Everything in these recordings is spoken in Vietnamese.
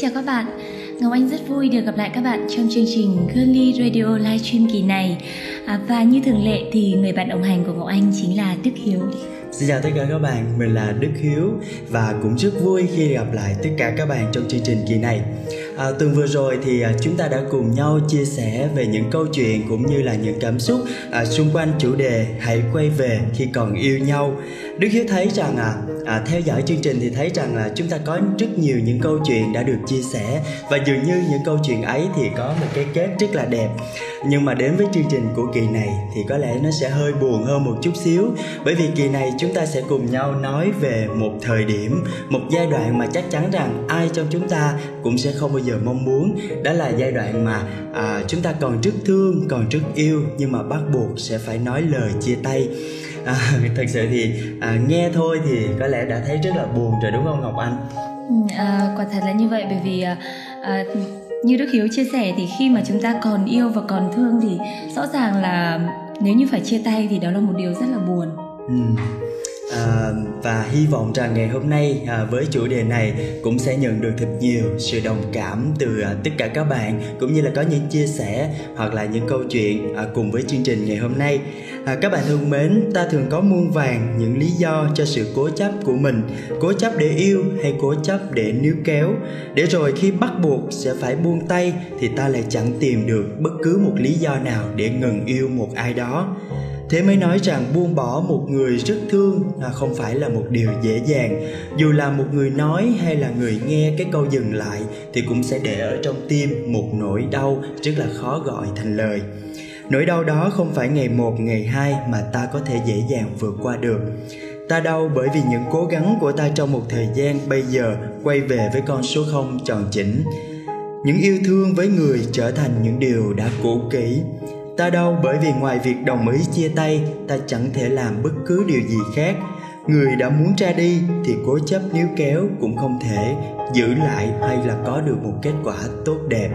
chào các bạn. Ngọc Anh rất vui được gặp lại các bạn trong chương trình Girly Radio Livestream kỳ này. À, và như thường lệ thì người bạn đồng hành của Ngọc Anh chính là Đức Hiếu. Xin chào tất cả các bạn, mình là Đức Hiếu và cũng rất vui khi gặp lại tất cả các bạn trong chương trình kỳ này. À, tuần vừa rồi thì à, chúng ta đã cùng nhau chia sẻ về những câu chuyện cũng như là những cảm xúc à, xung quanh chủ đề hãy quay về khi còn yêu nhau. Đức Hiếu thấy rằng à, à theo dõi chương trình thì thấy rằng là chúng ta có rất nhiều những câu chuyện đã được chia sẻ và dường như những câu chuyện ấy thì có một cái kết rất là đẹp. Nhưng mà đến với chương trình của kỳ này thì có lẽ nó sẽ hơi buồn hơn một chút xíu bởi vì kỳ này chúng ta sẽ cùng nhau nói về một thời điểm, một giai đoạn mà chắc chắn rằng ai trong chúng ta cũng sẽ không bao giờ mong muốn đó là giai đoạn mà à, chúng ta còn rất thương còn rất yêu nhưng mà bắt buộc sẽ phải nói lời chia tay à, thật sự thì à, nghe thôi thì có lẽ đã thấy rất là buồn rồi đúng không ngọc anh? À, quả thật là như vậy bởi vì à, à, như đức hiếu chia sẻ thì khi mà chúng ta còn yêu và còn thương thì rõ ràng là nếu như phải chia tay thì đó là một điều rất là buồn. Ừ à, và hy vọng rằng ngày hôm nay à, với chủ đề này cũng sẽ nhận được thật nhiều sự đồng cảm từ à, tất cả các bạn cũng như là có những chia sẻ hoặc là những câu chuyện à, cùng với chương trình ngày hôm nay. À, các bạn thân mến ta thường có muôn vàng những lý do cho sự cố chấp của mình cố chấp để yêu hay cố chấp để níu kéo. Để rồi khi bắt buộc sẽ phải buông tay thì ta lại chẳng tìm được bất cứ một lý do nào để ngừng yêu một ai đó thế mới nói rằng buông bỏ một người rất thương là không phải là một điều dễ dàng. Dù là một người nói hay là người nghe cái câu dừng lại thì cũng sẽ để ở trong tim một nỗi đau rất là khó gọi thành lời. Nỗi đau đó không phải ngày một, ngày hai mà ta có thể dễ dàng vượt qua được. Ta đau bởi vì những cố gắng của ta trong một thời gian bây giờ quay về với con số không tròn chỉnh. Những yêu thương với người trở thành những điều đã cũ kỹ ta đau bởi vì ngoài việc đồng ý chia tay, ta chẳng thể làm bất cứ điều gì khác. Người đã muốn ra đi thì cố chấp níu kéo cũng không thể giữ lại hay là có được một kết quả tốt đẹp.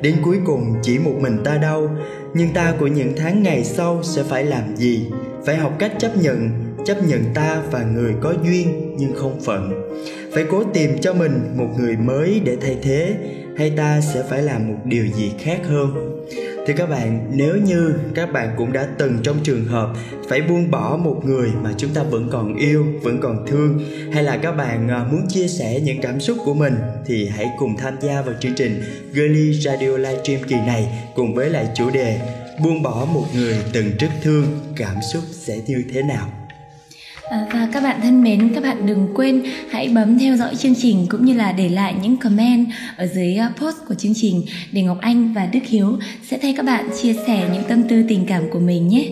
Đến cuối cùng, chỉ một mình ta đau, nhưng ta của những tháng ngày sau sẽ phải làm gì? Phải học cách chấp nhận chấp nhận ta và người có duyên nhưng không phận. Phải cố tìm cho mình một người mới để thay thế, hay ta sẽ phải làm một điều gì khác hơn? Thì các bạn, nếu như các bạn cũng đã từng trong trường hợp phải buông bỏ một người mà chúng ta vẫn còn yêu, vẫn còn thương, hay là các bạn à, muốn chia sẻ những cảm xúc của mình, thì hãy cùng tham gia vào chương trình Girly Radio Livestream kỳ này cùng với lại chủ đề buông bỏ một người từng rất thương, cảm xúc sẽ như thế nào? À, và các bạn thân mến, các bạn đừng quên hãy bấm theo dõi chương trình cũng như là để lại những comment ở dưới à, post của chương trình để Ngọc Anh và Đức Hiếu sẽ thay các bạn chia sẻ những tâm tư tình cảm của mình nhé.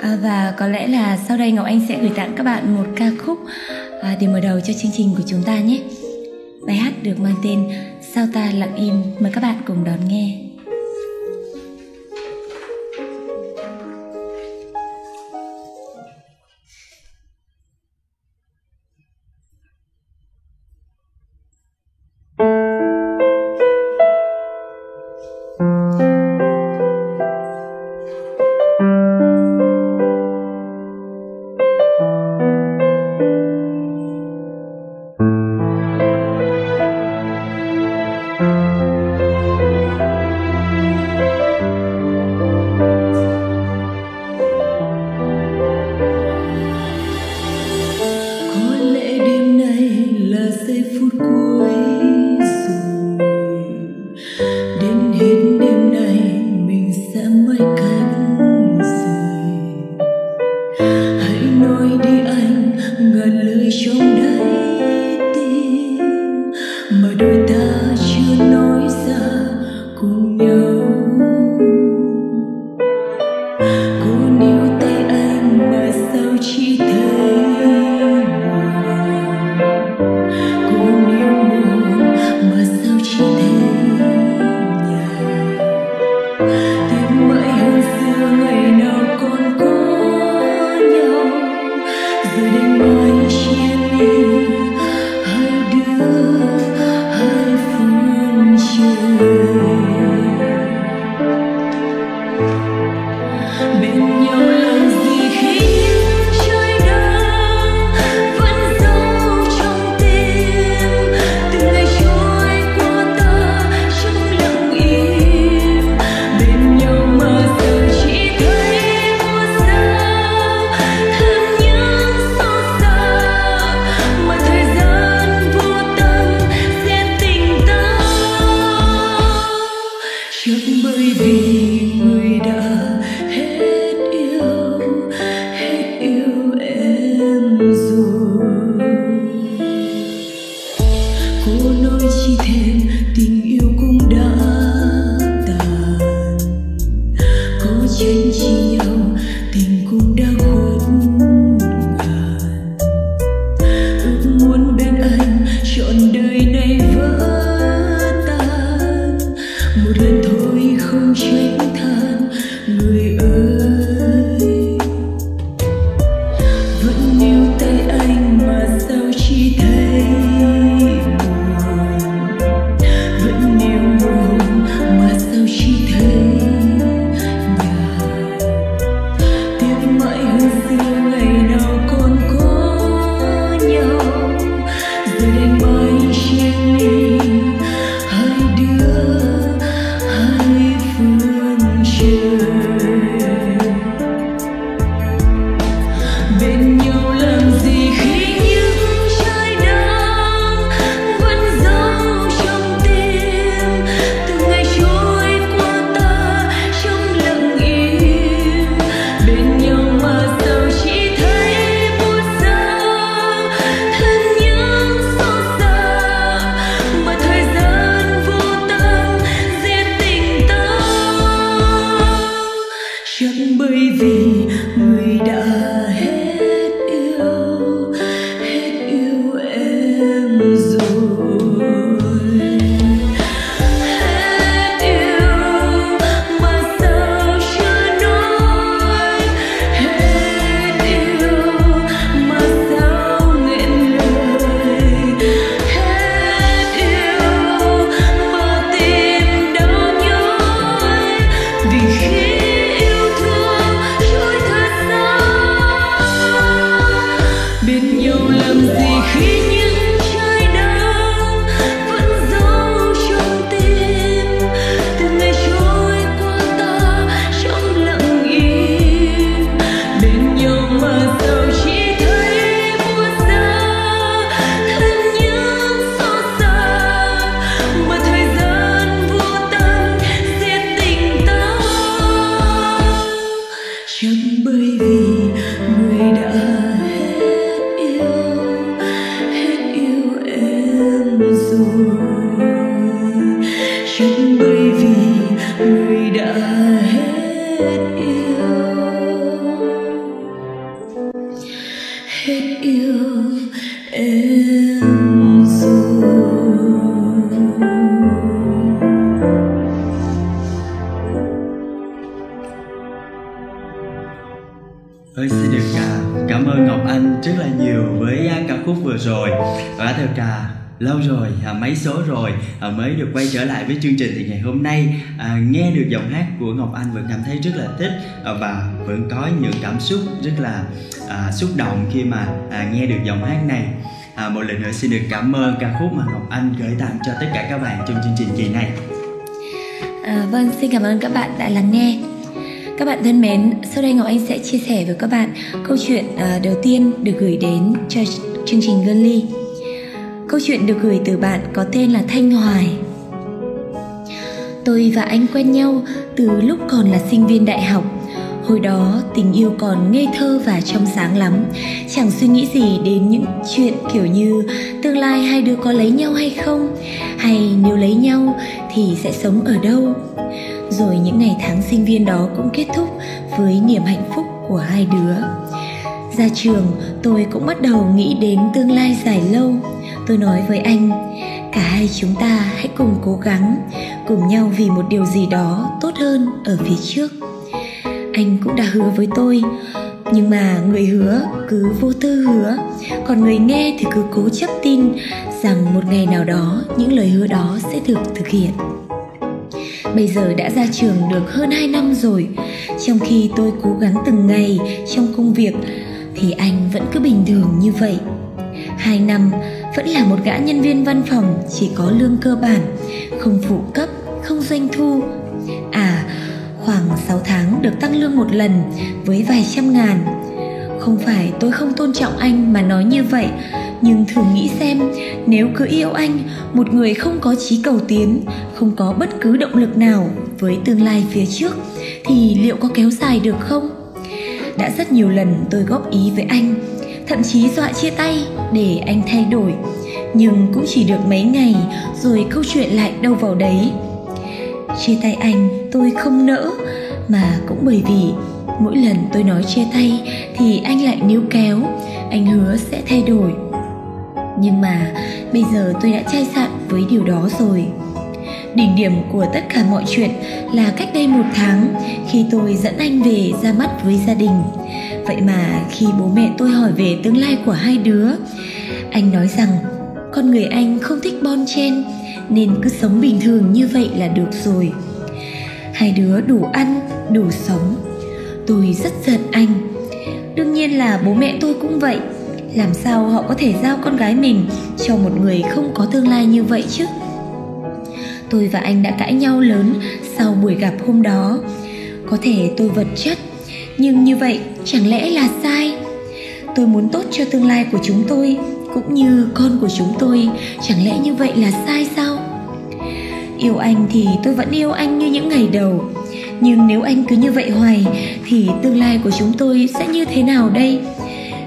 À, và có lẽ là sau đây Ngọc Anh sẽ gửi tặng các bạn một ca khúc à, để mở đầu cho chương trình của chúng ta nhé. Bài hát được mang tên Sao ta lặng im mời các bạn cùng đón nghe. Của Ngọc Anh vẫn cảm thấy rất là thích ờ, và vẫn có những cảm xúc rất là à, xúc động khi mà à, nghe được giọng hát này à, một lần nữa xin được cảm ơn ca khúc mà Ngọc Anh gửi tặng cho tất cả các bạn trong chương trình kỳ này à, vâng xin cảm ơn các bạn đã lắng nghe các bạn thân mến, sau đây Ngọc Anh sẽ chia sẻ với các bạn câu chuyện uh, đầu tiên được gửi đến cho chương trình Girly. Câu chuyện được gửi từ bạn có tên là Thanh Hoài. Tôi và anh quen nhau từ lúc còn là sinh viên đại học. Hồi đó tình yêu còn ngây thơ và trong sáng lắm, chẳng suy nghĩ gì đến những chuyện kiểu như tương lai hai đứa có lấy nhau hay không, hay nếu lấy nhau thì sẽ sống ở đâu? Rồi những ngày tháng sinh viên đó cũng kết thúc với niềm hạnh phúc của hai đứa. Ra trường tôi cũng bắt đầu nghĩ đến tương lai dài lâu. Tôi nói với anh cả hai chúng ta hãy cùng cố gắng, cùng nhau vì một điều gì đó tốt hơn ở phía trước. Anh cũng đã hứa với tôi, nhưng mà người hứa cứ vô tư hứa, còn người nghe thì cứ cố chấp tin rằng một ngày nào đó những lời hứa đó sẽ được thực hiện. Bây giờ đã ra trường được hơn 2 năm rồi, Trong khi tôi cố gắng từng ngày trong công việc Thì anh vẫn cứ bình thường như vậy. Hai năm vẫn là một gã nhân viên văn phòng chỉ có lương cơ bản Không phụ cấp, không doanh thu. À, khoảng 6 tháng được tăng lương một lần với vài trăm ngàn. Không phải tôi không tôn trọng anh mà nói như vậy nhưng thử nghĩ xem nếu cứ yêu anh một người không có chí cầu tiến không có bất cứ động lực nào với tương lai phía trước thì liệu có kéo dài được không? Đã rất nhiều lần tôi góp ý với anh thậm chí dọa chia tay để anh thay đổi. Nhưng cũng chỉ được mấy ngày rồi câu chuyện lại đâu vào đấy. Chia tay anh tôi không nỡ, mà cũng bởi vì mỗi lần tôi nói chia tay thì anh lại níu kéo, anh hứa sẽ thay đổi. Nhưng mà bây giờ tôi đã chai sạn với điều đó rồi. Đỉnh điểm của tất cả mọi chuyện là cách đây một tháng khi tôi dẫn anh về ra mắt với gia đình vậy mà khi bố mẹ tôi hỏi về tương lai của hai đứa, anh nói rằng con người anh không thích bon chen, nên cứ sống bình thường như vậy là được rồi. Hai đứa đủ ăn, đủ sống. Tôi rất giận anh. Đương nhiên là bố mẹ tôi cũng vậy. Làm sao họ có thể giao con gái mình cho một người không có tương lai như vậy chứ? Tôi và anh đã cãi nhau lớn sau buổi gặp hôm đó. Có thể tôi vật chất nhưng như vậy, chẳng lẽ là sai? Tôi muốn tốt cho tương lai của chúng tôi, cũng như con của chúng tôi, chẳng lẽ như vậy là sai sao? Yêu anh thì tôi vẫn yêu anh như những ngày đầu. Nhưng nếu anh cứ như vậy hoài, thì tương lai của chúng tôi sẽ như thế nào đây?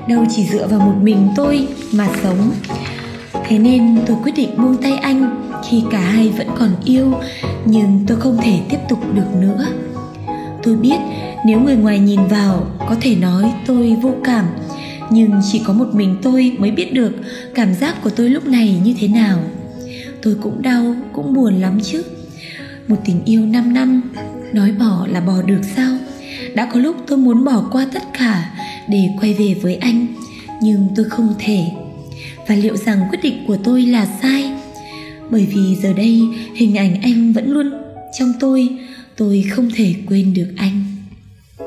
Đâu chỉ dựa vào một mình tôi mà sống. Thế nên tôi quyết định buông tay anh khi cả hai vẫn còn yêu, nhưng tôi không thể tiếp tục được nữa tôi biết, nếu người ngoài nhìn vào, có thể nói tôi vô cảm. Nhưng chỉ có một mình tôi mới biết được cảm giác của tôi lúc này như thế nào. Tôi cũng đau, cũng buồn lắm chứ. Một tình yêu 5 năm, nói bỏ là bỏ được sao? Đã có lúc tôi muốn bỏ qua tất cả để quay về với anh, nhưng tôi không thể. Và liệu rằng quyết định của tôi là sai? Bởi vì giờ đây hình ảnh anh vẫn luôn trong tôi tôi không thể quên được anh.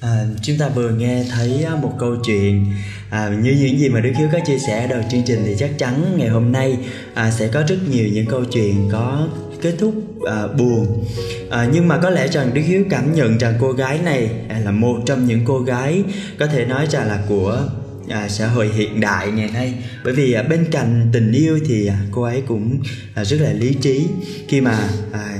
À, chúng ta vừa nghe thấy à, một câu chuyện à, như những gì mà Đức Hiếu có chia sẻ đầu chương trình thì chắc chắn ngày hôm nay à, sẽ có rất nhiều những câu chuyện có kết thúc à, buồn. À, nhưng mà có lẽ rằng Đức Hiếu cảm nhận rằng cô gái này à, là một trong những cô gái có thể nói rằng là của à, xã hội hiện đại ngày nay. Bởi vì à, bên cạnh tình yêu thì à, cô ấy cũng à, rất là lý trí. Khi mà à,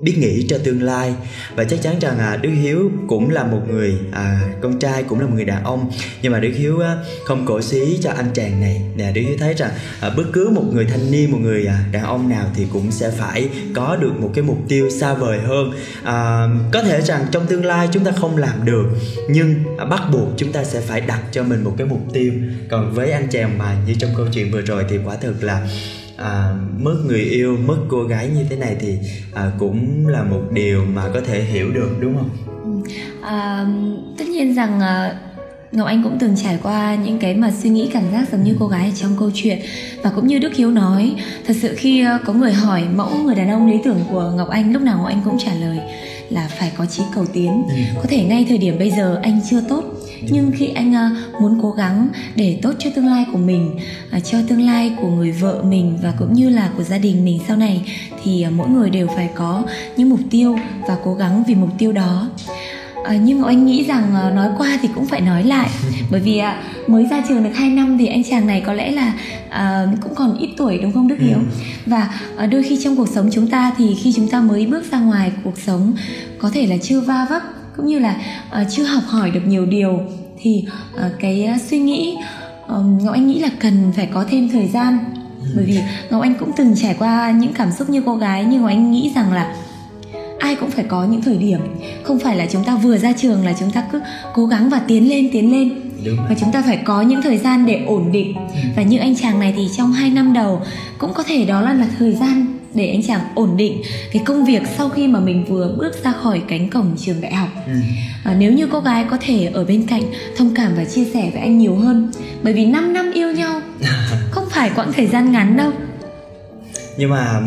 biết nghĩ cho tương lai. Và chắc chắn rằng à, Đức Hiếu cũng là một người à, con trai cũng là một người đàn ông. Nhưng mà Đức Hiếu à, không cổ xí cho anh chàng này. Nè Đức Hiếu thấy rằng à, bất cứ một người thanh niên một người à, đàn ông nào thì cũng sẽ phải có được một cái mục tiêu xa vời hơn. À, có thể rằng trong tương lai chúng ta không làm được nhưng à, bắt buộc chúng ta sẽ phải đặt cho mình một cái mục tiêu. Còn với anh chàng mà như trong câu chuyện vừa rồi thì quả thực là à, mất người yêu mất cô gái như thế này thì à, cũng là một điều mà có thể hiểu được đúng không? Ừ. À, tất nhiên rằng à, Ngọc Anh cũng từng trải qua những cái mà suy nghĩ cảm giác giống như cô gái trong câu chuyện. Và cũng như Đức Hiếu nói thật sự khi à, có người hỏi mẫu người đàn ông lý tưởng của Ngọc Anh lúc nào Ngọc Anh cũng trả lời là phải có chí cầu tiến. Ừ. có thể ngay thời điểm bây giờ anh chưa tốt nhưng khi anh uh, muốn cố gắng để tốt cho tương lai của mình uh, cho tương lai của người vợ mình và cũng như là của gia đình mình sau này thì mỗi người đều phải có những mục tiêu và cố gắng vì mục tiêu đó À, nhưng mà anh nghĩ rằng uh, nói qua thì cũng phải nói lại bởi vì uh, mới ra trường được 2 năm thì anh chàng này có lẽ là uh, cũng còn ít tuổi đúng không Đức Hiếu ừ. và uh, đôi khi trong cuộc sống chúng ta thì khi chúng ta mới bước ra ngoài cuộc sống có thể là chưa va vấp cũng như là uh, chưa học hỏi được nhiều điều thì uh, cái suy nghĩ um, ngọc anh nghĩ là cần phải có thêm thời gian ừ. bởi vì ngọc anh cũng từng trải qua những cảm xúc như cô gái nhưng ngọc anh nghĩ rằng là ai cũng phải có những thời điểm không phải là chúng ta vừa ra trường là chúng ta cứ cố gắng và tiến lên tiến lên Đúng. và chúng ta phải có những thời gian để ổn định ừ. và như anh chàng này thì trong 2 năm đầu cũng có thể đó là, là thời gian để anh chàng ổn định cái công việc sau khi mà mình vừa bước ra khỏi cánh cổng trường đại học ừ. à, nếu như cô gái có thể ở bên cạnh thông cảm và chia sẻ với anh nhiều hơn bởi vì 5 năm yêu nhau không phải quãng thời gian ngắn đâu nhưng mà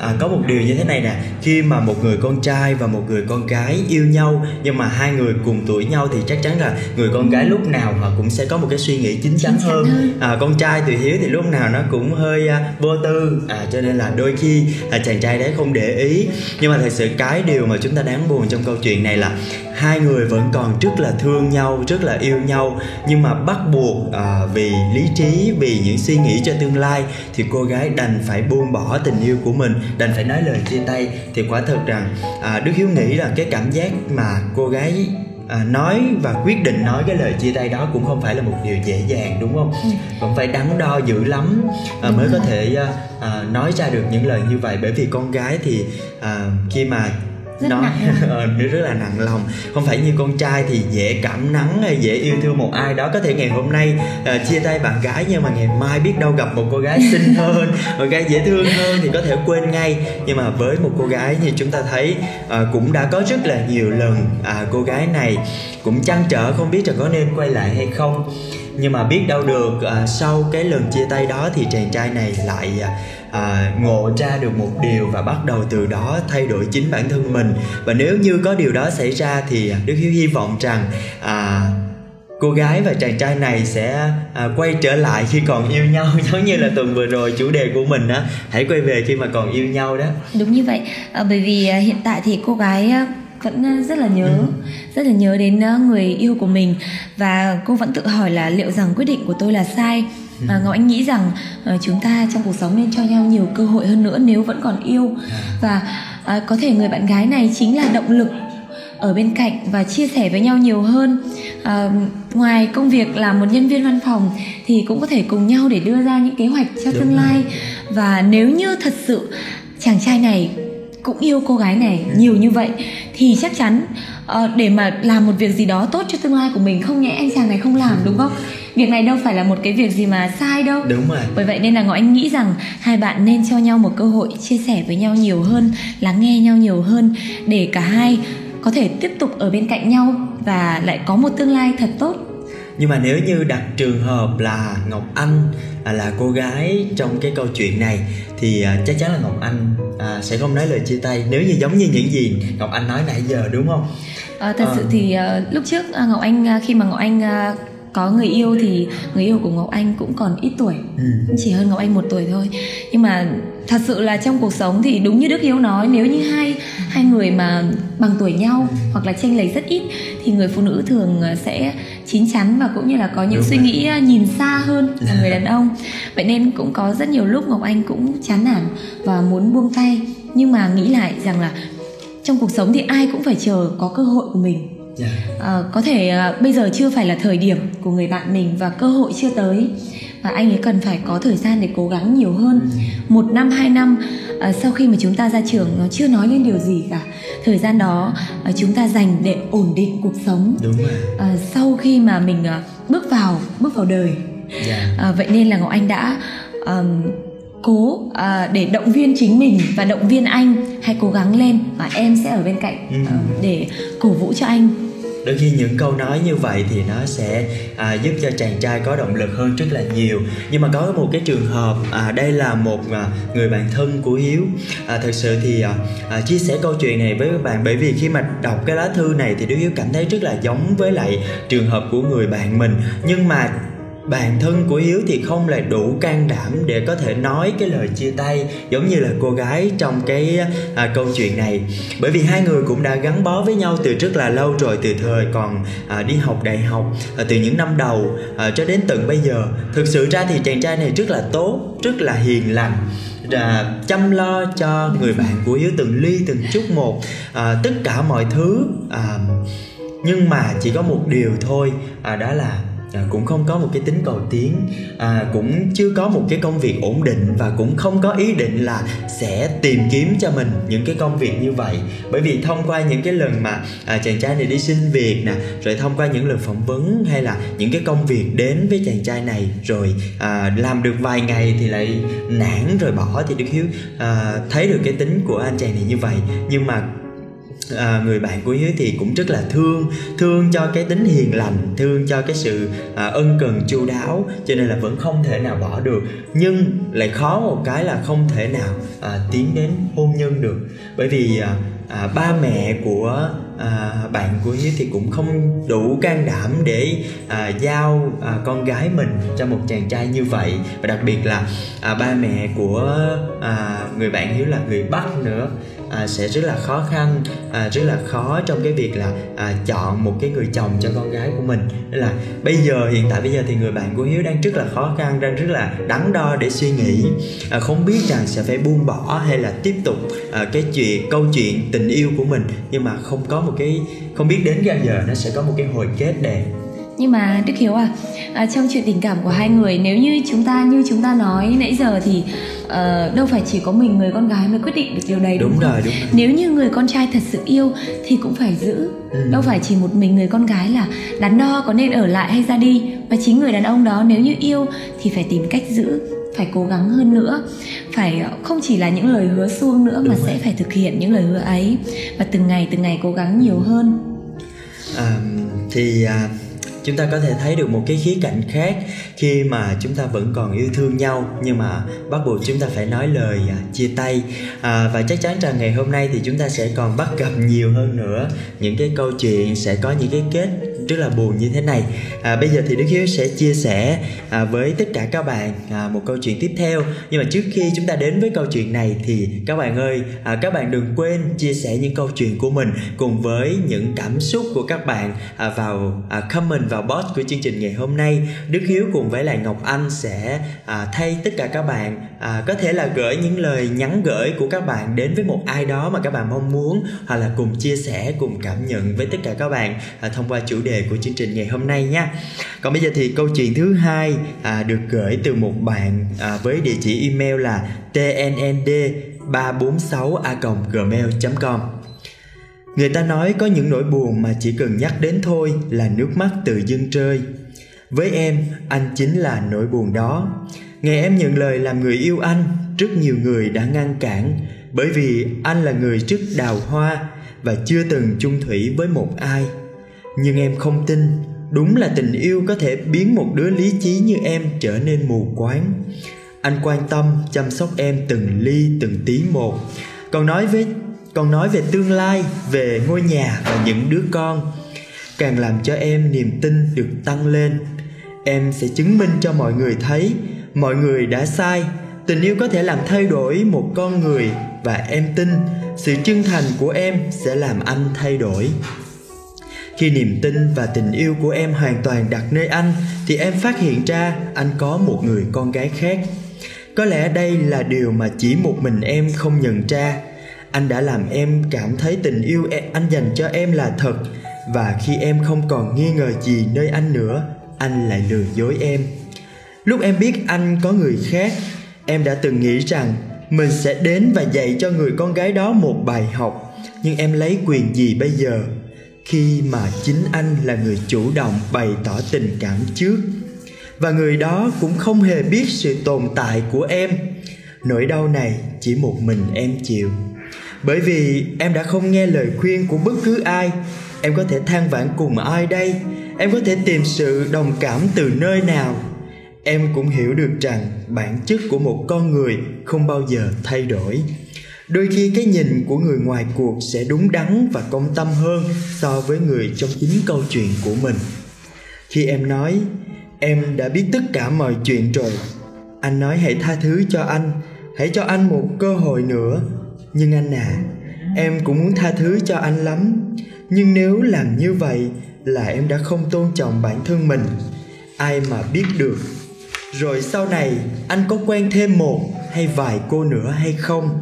à, có một điều như thế này nè. Khi mà một người con trai và một người con gái yêu nhau nhưng mà hai người cùng tuổi nhau thì chắc chắn là người con gái lúc nào họ cũng sẽ có một cái suy nghĩ chín chắn hơn. À, con trai thì hiếu thì lúc nào nó cũng hơi à, vô tư. À, cho nên là đôi khi à, chàng trai đấy không để ý. Nhưng mà thật sự cái điều mà chúng ta đáng buồn trong câu chuyện này là hai người vẫn còn rất là thương nhau rất là yêu nhau. Nhưng mà bắt buộc à, vì lý trí vì những suy nghĩ cho tương lai thì cô gái đành phải buông bỏ tỏ tình yêu của mình đành phải nói lời chia tay. Thì quả thật rằng à, đức hiếu nghĩ là cái cảm giác mà cô gái à, nói và quyết định nói cái lời chia tay đó cũng không phải là một điều dễ dàng đúng không? Ừ. còn phải đắn đo dữ lắm à, mới có thể à, à, nói ra được những lời như vậy. Bởi vì con gái thì à, khi mà rất nói ờ, nó rất là nặng lòng. Không phải như con trai thì dễ cảm nắng hay dễ yêu thương một ai đó. Có thể ngày hôm nay uh, chia tay bạn gái nhưng mà ngày mai biết đâu gặp một cô gái xinh hơn một gái dễ thương hơn thì có thể quên ngay. Nhưng mà với một cô gái như chúng ta thấy uh, cũng đã có rất là nhiều lần uh, cô gái này cũng chăn trở không biết là có nên quay lại hay không. Nhưng mà biết đâu được uh, sau cái lần chia tay đó thì chàng trai này lại uh, à, ngộ ra được một điều và bắt đầu từ đó thay đổi chính bản thân mình. Và nếu như có điều đó xảy ra thì đức hiếu hy vọng rằng à, cô gái và chàng trai này sẽ à, quay trở lại khi còn yêu nhau. Giống như là tuần vừa rồi chủ đề của mình á hãy quay về khi mà còn yêu nhau đó. Đúng như vậy. À, bởi vì à, hiện tại thì cô gái à, vẫn rất là nhớ ừ. rất là nhớ đến à, người yêu của mình. Và cô vẫn tự hỏi là liệu rằng quyết định của tôi là sai à, ngọc anh nghĩ rằng uh, chúng ta trong cuộc sống nên cho nhau nhiều cơ hội hơn nữa nếu vẫn còn yêu. Và uh, có thể người bạn gái này chính là động lực ở bên cạnh và chia sẻ với nhau nhiều hơn. À, ngoài công việc là một nhân viên văn phòng thì cũng có thể cùng nhau để đưa ra những kế hoạch cho Đúng tương lai. Rồi. và nếu như thật sự chàng trai này cũng yêu cô gái này nhiều như vậy thì chắc chắn uh, để mà làm một việc gì đó tốt cho tương lai của mình không nhẽ anh chàng này không làm đúng không việc này đâu phải là một cái việc gì mà sai đâu. Đúng rồi. Bởi vậy nên là ngọc anh nghĩ rằng hai bạn nên cho nhau một cơ hội chia sẻ với nhau nhiều hơn lắng nghe nhau nhiều hơn để cả hai có thể tiếp tục ở bên cạnh nhau và lại có một tương lai thật tốt. Nhưng mà nếu như đặt trường hợp là ngọc anh à, là cô gái trong cái câu chuyện này thì à, chắc chắn là ngọc anh à, sẽ không nói lời chia tay. Nếu như giống như những gì ngọc anh nói nãy giờ đúng không? À, thật à. sự thì uh, lúc trước uh, ngọc anh uh, khi mà ngọc anh uh, có người yêu thì người yêu của ngọc anh cũng còn ít tuổi. Ừ. chỉ hơn ngọc anh một tuổi thôi. Nhưng mà thật sự là trong cuộc sống thì đúng như đức hiếu nói nếu như hai hai người mà bằng tuổi nhau hoặc là chênh lệch rất ít thì người phụ nữ thường ờ, sẽ chín chắn và cũng như là có những đúng suy nghĩ ờ, nhìn xa hơn là người đàn ông. Vậy nên cũng có rất nhiều lúc ngọc anh cũng chán nản và muốn buông tay. Nhưng mà nghĩ lại rằng là trong cuộc sống thì ai cũng phải chờ có cơ hội của mình yeah. À, có thể à, bây giờ chưa phải là thời điểm của người bạn mình và cơ hội chưa tới và anh ấy cần phải có thời gian để cố gắng nhiều hơn ừ. một năm hai năm à, sau khi mà chúng ta ra trường nó chưa nói lên điều gì cả thời gian đó à, chúng ta dành để ổn định cuộc sống Đúng rồi. À, sau khi mà mình à, bước vào bước vào đời yeah. Dạ. à, vậy nên là ngọc anh đã um, cố à, để động viên chính mình và động viên anh hãy cố gắng lên và em sẽ ở bên cạnh à, để cổ vũ cho anh đôi khi những câu nói như vậy thì nó sẽ à, giúp cho chàng trai có động lực hơn rất là nhiều. Nhưng mà có một cái trường hợp à, đây là một à, người bạn thân của hiếu. À, thật sự thì à, à, chia sẻ câu chuyện này với các bạn bởi vì khi mà đọc cái lá thư này thì đứa hiếu cảm thấy rất là giống với lại trường hợp của người bạn mình. Nhưng mà bản thân của hiếu thì không lại đủ can đảm để có thể nói cái lời chia tay giống như là cô gái trong cái à, câu chuyện này. Bởi vì hai người cũng đã gắn bó với nhau từ rất là lâu rồi từ thời còn à, đi học đại học à, từ những năm đầu à, cho đến tận bây giờ. Thực sự ra thì chàng trai này rất là tốt rất là hiền lành à, chăm lo cho người bạn của hiếu từng ly từng chút một à, tất cả mọi thứ à, nhưng mà chỉ có một điều thôi à, đó là à, cũng không có một cái tính cầu tiến. À, cũng chưa có một cái công việc ổn định và cũng không có ý định là sẽ tìm kiếm cho mình những cái công việc như vậy. Bởi vì thông qua những cái lần mà à, chàng trai này đi xin việc nè rồi thông qua những lần phỏng vấn hay là những cái công việc đến với chàng trai này rồi à, làm được vài ngày thì lại nản rồi bỏ thì đức hiếu à, thấy được cái tính của anh chàng này như vậy. Nhưng mà à, người bạn của hiếu thì cũng rất là thương thương cho cái tính hiền lành thương cho cái sự à, ân cần chu đáo cho nên là vẫn không thể nào bỏ được. Nhưng lại khó một cái là không thể nào à, tiến đến hôn nhân được. Bởi vì à, à, ba mẹ của à, bạn của hiếu thì cũng không đủ can đảm để à, giao à, con gái mình cho một chàng trai như vậy. Và đặc biệt là à, ba mẹ của à, người bạn hiếu là người bắc nữa à, sẽ rất là khó khăn à, rất là khó trong cái việc là à, chọn một cái người chồng cho con gái của mình. Nên là bây giờ hiện tại bây giờ thì người bạn của hiếu đang rất là khó khăn đang rất là đắn đo để suy nghĩ. À, không biết rằng sẽ phải buông bỏ hay là tiếp tục à, cái chuyện câu chuyện tình yêu của mình. Nhưng mà không có một cái không biết đến bao giờ nó sẽ có một cái hồi kết đẹp. Nhưng mà đức hiếu à, à trong chuyện tình cảm của hai người nếu như chúng ta như chúng ta nói nãy giờ thì uh, đâu phải chỉ có mình người con gái mới quyết định được điều đấy đúng, đúng rồi đúng rồi. nếu như người con trai thật sự yêu thì cũng phải giữ. Ừ. đâu phải chỉ một mình người con gái là đắn đo có nên ở lại hay ra đi. Và chính người đàn ông đó nếu như yêu thì phải tìm cách giữ phải cố gắng hơn nữa. Phải ờ, không chỉ là những lời hứa suông nữa Đúng mà rồi. sẽ phải thực hiện những lời hứa ấy. Và từng ngày từng ngày cố gắng nhiều hơn. À, thì à, chúng ta có thể thấy được một cái khía cạnh khác khi mà chúng ta vẫn còn yêu thương nhau. Nhưng mà bắt buộc chúng ta phải nói lời à, chia tay. À, và chắc chắn rằng ngày hôm nay thì chúng ta sẽ còn bắt gặp nhiều hơn nữa. Những cái câu chuyện sẽ có những cái kết rất là buồn như thế này. À, bây giờ thì đức hiếu sẽ chia sẻ à, với tất cả các bạn à, một câu chuyện tiếp theo. Nhưng mà trước khi chúng ta đến với câu chuyện này thì các bạn ơi à, các bạn đừng quên chia sẻ những câu chuyện của mình cùng với những cảm xúc của các bạn à, vào à, comment vào post của chương trình ngày hôm nay. Đức hiếu cùng với lại ngọc anh sẽ à, thay tất cả các bạn à, có thể là gửi những lời nhắn gửi của các bạn đến với một ai đó mà các bạn mong muốn hoặc là cùng chia sẻ cùng cảm nhận với tất cả các bạn à, thông qua chủ đề đề của chương trình ngày hôm nay nha còn bây giờ thì câu chuyện thứ hai à, được gửi từ một bạn à, với địa chỉ email là tnnd 346 a gmail com. Người ta nói có những nỗi buồn mà chỉ cần nhắc đến thôi là nước mắt tự dưng rơi. Với em anh chính là nỗi buồn đó. Ngày em nhận lời làm người yêu anh rất nhiều người đã ngăn cản bởi vì anh là người rất đào hoa và chưa từng chung thủy với một ai nhưng em không tin. Đúng là tình yêu có thể biến một đứa lý trí như em trở nên mù quáng. Anh quan tâm chăm sóc em từng ly, từng tí một. Còn nói với, còn nói về tương lai, về ngôi nhà và những đứa con, càng làm cho em niềm tin được tăng lên. Em sẽ chứng minh cho mọi người thấy, mọi người đã sai. Tình yêu có thể làm thay đổi một con người và em tin sự chân thành của em sẽ làm anh thay đổi khi niềm tin và tình yêu của em hoàn toàn đặt nơi anh, thì em phát hiện ra anh có một người con gái khác. Có lẽ đây là điều mà chỉ một mình em không nhận ra. Anh đã làm em cảm thấy tình yêu e- anh dành cho em là thật. Và khi em không còn nghi ngờ gì nơi anh nữa, anh lại lừa dối em. Lúc em biết anh có người khác, em đã từng nghĩ rằng mình sẽ đến và dạy cho người con gái đó một bài học. Nhưng em lấy quyền gì bây giờ? Khi mà chính anh là người chủ động bày tỏ tình cảm trước. Và người đó cũng không hề biết sự tồn tại của em. Nỗi đau này chỉ một mình em chịu. Bởi vì em đã không nghe lời khuyên của bất cứ ai. Em có thể than vãn cùng ai đây? Em có thể tìm sự đồng cảm từ nơi nào? Em cũng hiểu được rằng bản chất của một con người không bao giờ thay đổi đôi khi cái nhìn của người ngoài cuộc sẽ đúng đắn và công tâm hơn so với người trong chính câu chuyện của mình. Khi em nói, em đã biết tất cả mọi chuyện rồi. Anh nói hãy tha thứ cho anh, hãy cho anh một cơ hội nữa. Nhưng anh à em cũng muốn tha thứ cho anh lắm. Nhưng nếu làm như vậy là em đã không tôn trọng bản thân mình. Ai mà biết được? Rồi sau này, anh có quen thêm một hay vài cô nữa hay không?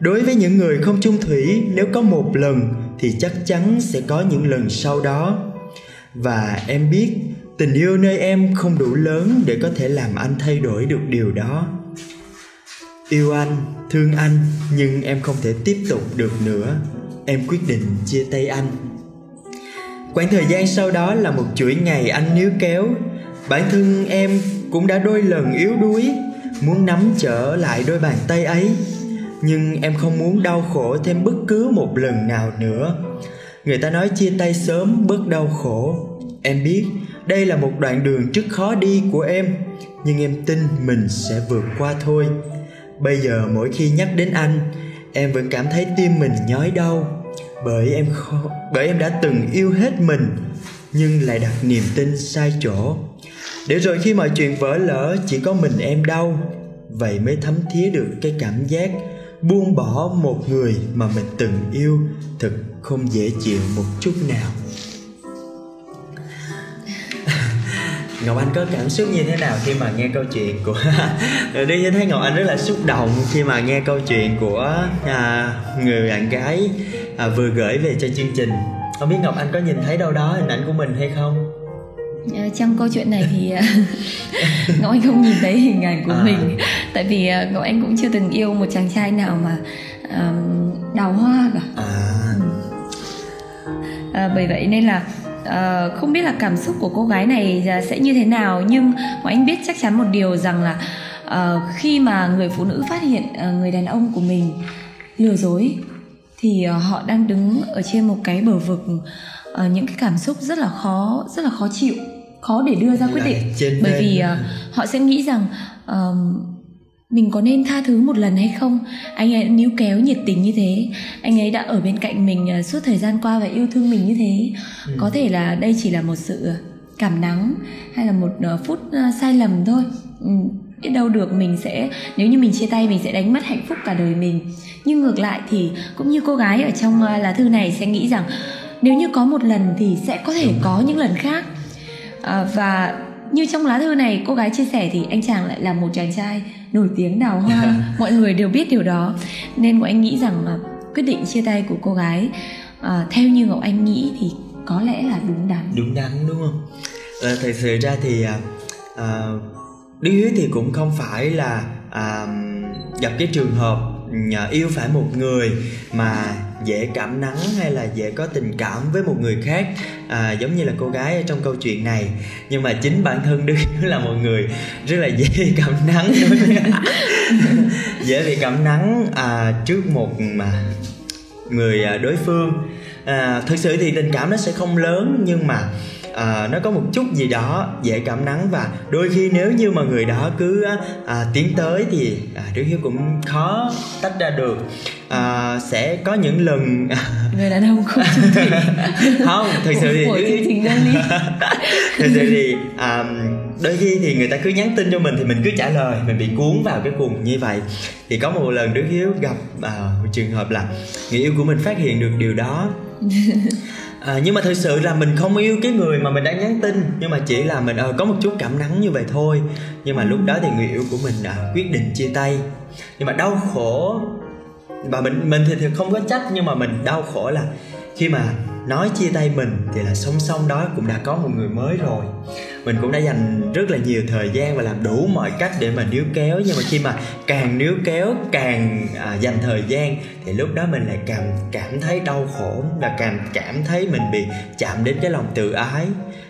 Đối với những người không chung thủy, nếu có một lần thì chắc chắn sẽ có những lần sau đó. Và em biết, tình yêu nơi em không đủ lớn để có thể làm anh thay đổi được điều đó. Yêu anh, thương anh, nhưng em không thể tiếp tục được nữa. Em quyết định chia tay anh. Quãng thời gian sau đó là một chuỗi ngày anh níu kéo. Bản thân em cũng đã đôi lần yếu đuối, muốn nắm trở lại đôi bàn tay ấy nhưng em không muốn đau khổ thêm bất cứ một lần nào nữa. Người ta nói chia tay sớm bớt đau khổ. Em biết đây là một đoạn đường rất khó đi của em. Nhưng em tin mình sẽ vượt qua thôi. Bây giờ mỗi khi nhắc đến anh em vẫn cảm thấy tim mình nhói đau. Bởi em khó, bởi em đã từng yêu hết mình nhưng lại đặt niềm tin sai chỗ. Để rồi khi mọi chuyện vỡ lỡ chỉ có mình em đau. Vậy mới thấm thía được cái cảm giác buông bỏ một người mà mình từng yêu thật không dễ chịu một chút nào. Ngọc Anh có cảm xúc như thế nào khi mà nghe câu chuyện của đi như thấy Ngọc Anh rất là xúc động khi mà nghe câu chuyện của à, người bạn gái à, vừa gửi về cho chương trình. Không biết Ngọc Anh có nhìn thấy đâu đó hình ảnh của mình hay không? Ờ, trong câu chuyện này thì ờ, Ngọc Anh không nhìn thấy hình ảnh của à. mình. Tại vì ờ, Ngọc Anh cũng chưa từng yêu một chàng trai nào mà uh, đào hoa cả. À. À, bởi vậy nên là uh, không biết là cảm xúc của cô gái này sẽ như thế nào. Nhưng Ngọc Anh biết chắc chắn một điều rằng là uh, khi mà người phụ nữ phát hiện uh, người đàn ông của mình lừa dối thì uh, họ đang đứng ở trên một cái bờ vực uh, những cái cảm xúc rất là khó rất là khó chịu khó để đưa ra quyết định. bởi vì uh, họ sẽ nghĩ rằng uh, mình có nên tha thứ một lần hay không? Anh ấy níu kéo nhiệt tình như thế. Anh ấy đã ở bên cạnh mình uh, suốt thời gian qua và yêu thương mình như thế. Ừ. có thể là đây chỉ là một sự cảm nắng hay là một phút sai lầm thôi. Ừ, biết đâu được mình sẽ nếu như mình chia tay mình sẽ đánh mất hạnh phúc cả đời mình. Nhưng ngược lại thì cũng như cô gái ở trong lá thư này sẽ nghĩ rằng nếu như có một lần thì sẽ có thể có những lần khác à, và như trong lá thư này cô gái chia sẻ thì anh chàng lại là một chàng trai nổi tiếng đào hoa. Mọi người đều biết điều đó. Nên ngọc anh nghĩ rằng là quyết định chia tay của cô gái à, theo như ngọc anh nghĩ thì có lẽ là đúng đắn. Đúng đắn đúng không? À, thật sự ra thì à, à, đức hiếu thì cũng không phải là à, gặp cái trường hợp yêu phải một người mà dễ cảm nắng hay là dễ có tình cảm với một người khác. À, giống như là cô gái trong câu chuyện này. Nhưng mà chính bản thân đức là một người rất là dễ cảm nắng. Dễ bị cảm nắng à, trước một mà người à, đối phương. À, thực sự thì tình cảm nó sẽ không lớn nhưng mà à, nó có một chút gì đó dễ cảm nắng và đôi khi nếu như mà người đó cứ à, tiến tới thì à, đứa hiếu cũng khó tách ra được. À, sẽ có những lần người đàn ông không chung thủy không thực sự thì thực sự thì à, đôi khi thì người ta cứ nhắn tin cho mình thì mình cứ trả lời mình bị cuốn vào cái cuồng như vậy. Thì có một lần đức hiếu gặp à, một trường hợp là người yêu của mình phát hiện được điều đó à, nhưng mà thực sự là mình không yêu cái người mà mình đang nhắn tin. Nhưng mà chỉ là mình ờ có một chút cảm nắng như vậy thôi. Nhưng mà lúc đó thì người yêu của mình đã quyết định chia tay. Nhưng mà đau khổ và mình mình thì, thì không có trách nhưng mà mình đau khổ là khi mà nói chia tay mình thì là song song đó cũng đã có một người mới rồi. Mình cũng đã dành rất là nhiều thời gian và làm đủ mọi cách để mà níu kéo. Nhưng mà khi mà càng níu kéo càng à, dành thời gian thì lúc đó mình lại càng cảm thấy đau khổ là càng cảm thấy mình bị chạm đến cái lòng tự ái.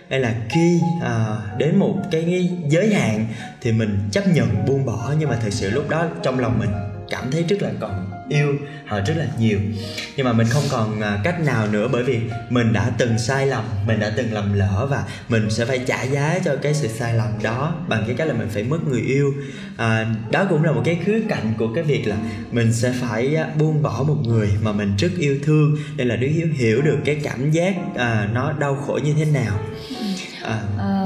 Hay là khi à, đến một cái giới hạn thì mình chấp nhận buông bỏ. Nhưng mà thực sự lúc đó trong lòng mình cảm thấy rất là còn yêu họ rất là nhiều. Nhưng mà mình không còn à, cách nào nữa bởi vì mình đã từng sai lầm mình đã từng lầm lỡ và mình sẽ phải trả giá cho cái sự sai lầm đó bằng cái cách là mình phải mất người yêu. À, đó cũng là một cái khía cạnh của cái việc là mình sẽ phải à, buông bỏ một người mà mình rất yêu thương. Nên là đứa hiếu hiểu được cái cảm giác à, nó đau khổ như thế nào. À. à,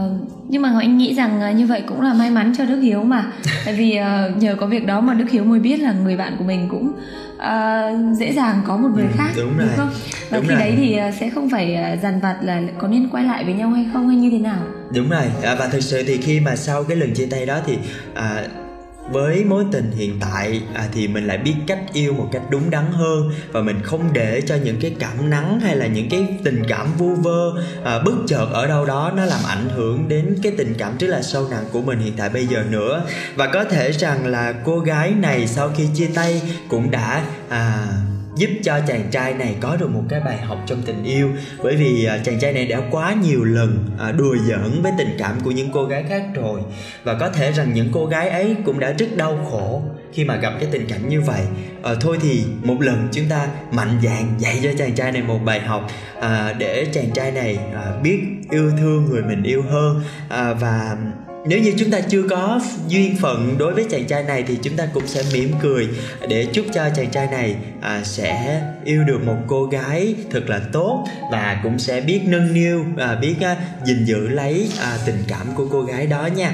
nhưng mà anh nghĩ rằng à, như vậy cũng là may mắn cho đức hiếu mà tại vì uh, nhờ có việc đó mà đức hiếu mới biết là người bạn của mình cũng uh, dễ dàng có một người ừ, khác đúng, rồi. đúng không và đúng khi rồi. đấy thì sẽ không phải dằn vặt là có nên quay lại với nhau hay không hay như thế nào đúng rồi à, và thực sự thì khi mà sau cái lần chia tay đó thì à, với mối tình hiện tại à, thì mình lại biết cách yêu một cách đúng đắn hơn và mình không để cho những cái cảm nắng hay là những cái tình cảm vu vơ à, bất chợt ở đâu đó nó làm ảnh hưởng đến cái tình cảm rất là sâu nặng của mình hiện tại bây giờ nữa. Và có thể rằng là cô gái này sau khi chia tay cũng đã à, giúp cho chàng trai này có được một cái bài học trong tình yêu. Bởi vì à, chàng trai này đã quá nhiều lần à, đùa giỡn với tình cảm của những cô gái khác rồi. Và có thể rằng những cô gái ấy cũng đã rất đau khổ khi mà gặp cái tình cảnh như vậy. À, thôi thì một lần chúng ta mạnh dạn dạy cho chàng trai này một bài học à, để chàng trai này à, biết yêu thương người mình yêu hơn. À, và nếu như chúng ta chưa có duyên phận đối với chàng trai này thì chúng ta cũng sẽ mỉm cười để chúc cho chàng trai này à, sẽ yêu được một cô gái thật là tốt và cũng sẽ biết nâng niu à, biết à, gìn giữ lấy à, tình cảm của cô gái đó nha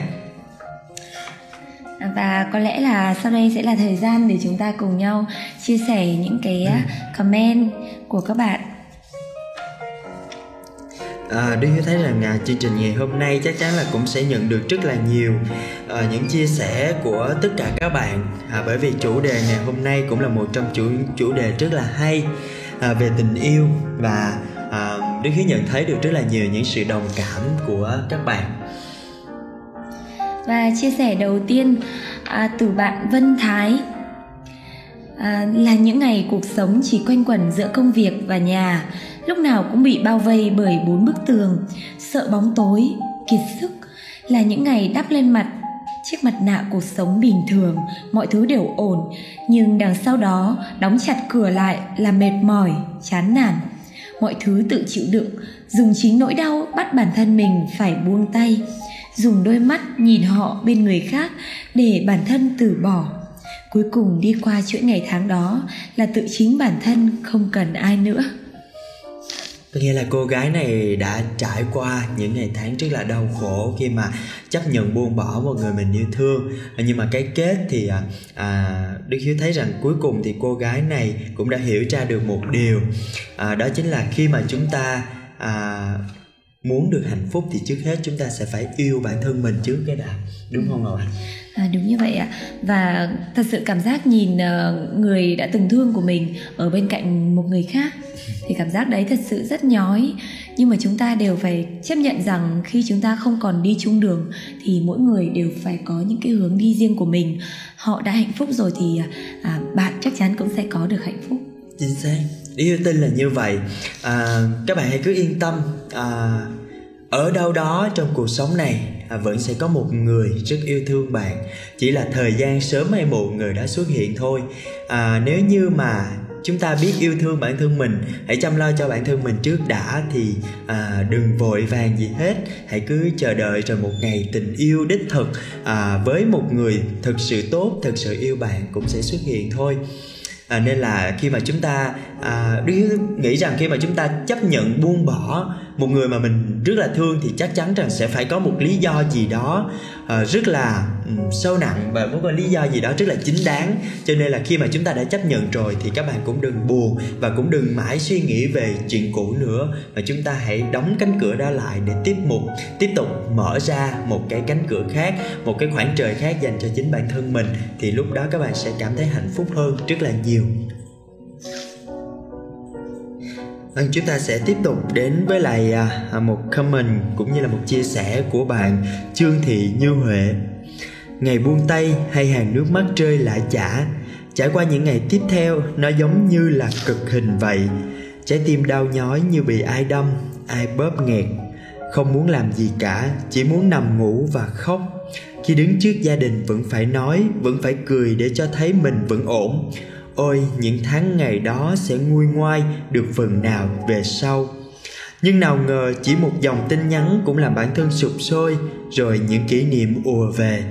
và có lẽ là sau đây sẽ là thời gian để chúng ta cùng nhau chia sẻ những cái ừ. comment của các bạn Ờ, à, Đức Hiếu thấy rằng à, chương trình ngày hôm nay chắc chắn là cũng sẽ nhận được rất là nhiều à, những chia sẻ của tất cả các bạn. À, bởi vì chủ đề ngày hôm nay cũng là một trong chủ chủ đề rất là hay à, về tình yêu và à, Đức Hiếu nhận thấy được rất là nhiều những sự đồng cảm của các bạn. Và chia sẻ đầu tiên à, từ bạn Vân Thái à, là những ngày cuộc sống chỉ quanh quẩn giữa công việc và nhà lúc nào cũng bị bao vây bởi bốn bức tường. Sợ bóng tối kiệt sức là những ngày đắp lên mặt chiếc mặt nạ cuộc sống bình thường mọi thứ đều ổn. Nhưng đằng sau đó đóng chặt cửa lại là mệt mỏi chán nản. Mọi thứ tự chịu đựng dùng chính nỗi đau bắt bản thân mình phải buông tay dùng đôi mắt nhìn họ bên người khác để bản thân từ bỏ cuối cùng đi qua chuỗi ngày tháng đó là tự chính bản thân không cần ai nữa. Có nghĩa là cô gái này đã trải qua những ngày tháng rất là đau khổ khi mà chấp nhận buông bỏ một người mình yêu thương. Nhưng mà cái kết thì à, à, đức hiếu thấy rằng cuối cùng thì cô gái này cũng đã hiểu ra được một điều. À, đó chính là khi mà chúng ta à, muốn được hạnh phúc thì trước hết chúng ta sẽ phải yêu bản thân mình trước cái đã. Đúng không ngọc À, đúng như vậy ạ. Và thật sự cảm giác nhìn uh, người đã từng thương của mình ở bên cạnh một người khác thì cảm giác đấy thật sự rất nhói. Nhưng mà chúng ta đều phải chấp nhận rằng khi chúng ta không còn đi chung đường thì mỗi người đều phải có những cái hướng đi riêng của mình. Họ đã hạnh phúc rồi thì à, à bạn chắc chắn cũng sẽ có được hạnh phúc. Chính xác. Yêu tin là như vậy. À, các bạn hãy cứ yên tâm. À, ở đâu đó trong cuộc sống này à, vẫn sẽ có một người rất yêu thương bạn. Chỉ là thời gian sớm hay muộn người đã xuất hiện thôi. À, nếu như mà chúng ta biết yêu thương bản thân mình hãy chăm lo cho bản thân mình trước đã thì à, đừng vội vàng gì hết. Hãy cứ chờ đợi rồi một ngày tình yêu đích thực à, với một người thực sự tốt thực sự yêu bạn cũng sẽ xuất hiện thôi. À, nên là khi mà chúng ta à, nghĩ rằng khi mà chúng ta chấp nhận buông bỏ một người mà mình rất là thương thì chắc chắn rằng sẽ phải có một lý do gì đó uh, rất là um, sâu nặng và một cái lý do gì đó rất là chính đáng. Cho nên là khi mà chúng ta đã chấp nhận rồi thì các bạn cũng đừng buồn và cũng đừng mãi suy nghĩ về chuyện cũ nữa. Và chúng ta hãy đóng cánh cửa đó lại để tiếp một tiếp tục mở ra một cái cánh cửa khác một cái khoảng trời khác dành cho chính bản thân mình. Thì lúc đó các bạn sẽ cảm thấy hạnh phúc hơn rất là nhiều. Vâng, chúng ta sẽ tiếp tục đến với lại à, à, một comment cũng như là một chia sẻ của bạn Trương Thị Như Huệ. Ngày buông tay hay hàng nước mắt rơi lạ chả, trải qua những ngày tiếp theo nó giống như là cực hình vậy. Trái tim đau nhói như bị ai đâm, ai bóp nghẹt. Không muốn làm gì cả, chỉ muốn nằm ngủ và khóc. Khi đứng trước gia đình vẫn phải nói, vẫn phải cười để cho thấy mình vẫn ổn ôi những tháng ngày đó sẽ nguôi ngoai được phần nào về sau. Nhưng nào ngờ chỉ một dòng tin nhắn cũng làm bản thân sụp sôi rồi những kỷ niệm ùa về.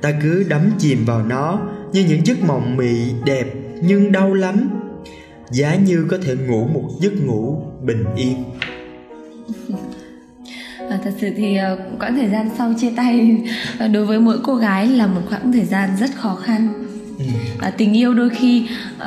Ta cứ đắm chìm vào nó như những giấc mộng mị đẹp nhưng đau lắm. Giá như có thể ngủ một giấc ngủ bình yên. À, thật sự thì uh, quãng thời gian sau chia tay ờ, đối với mỗi cô gái là một quãng thời gian rất khó khăn à, tình yêu đôi khi uh,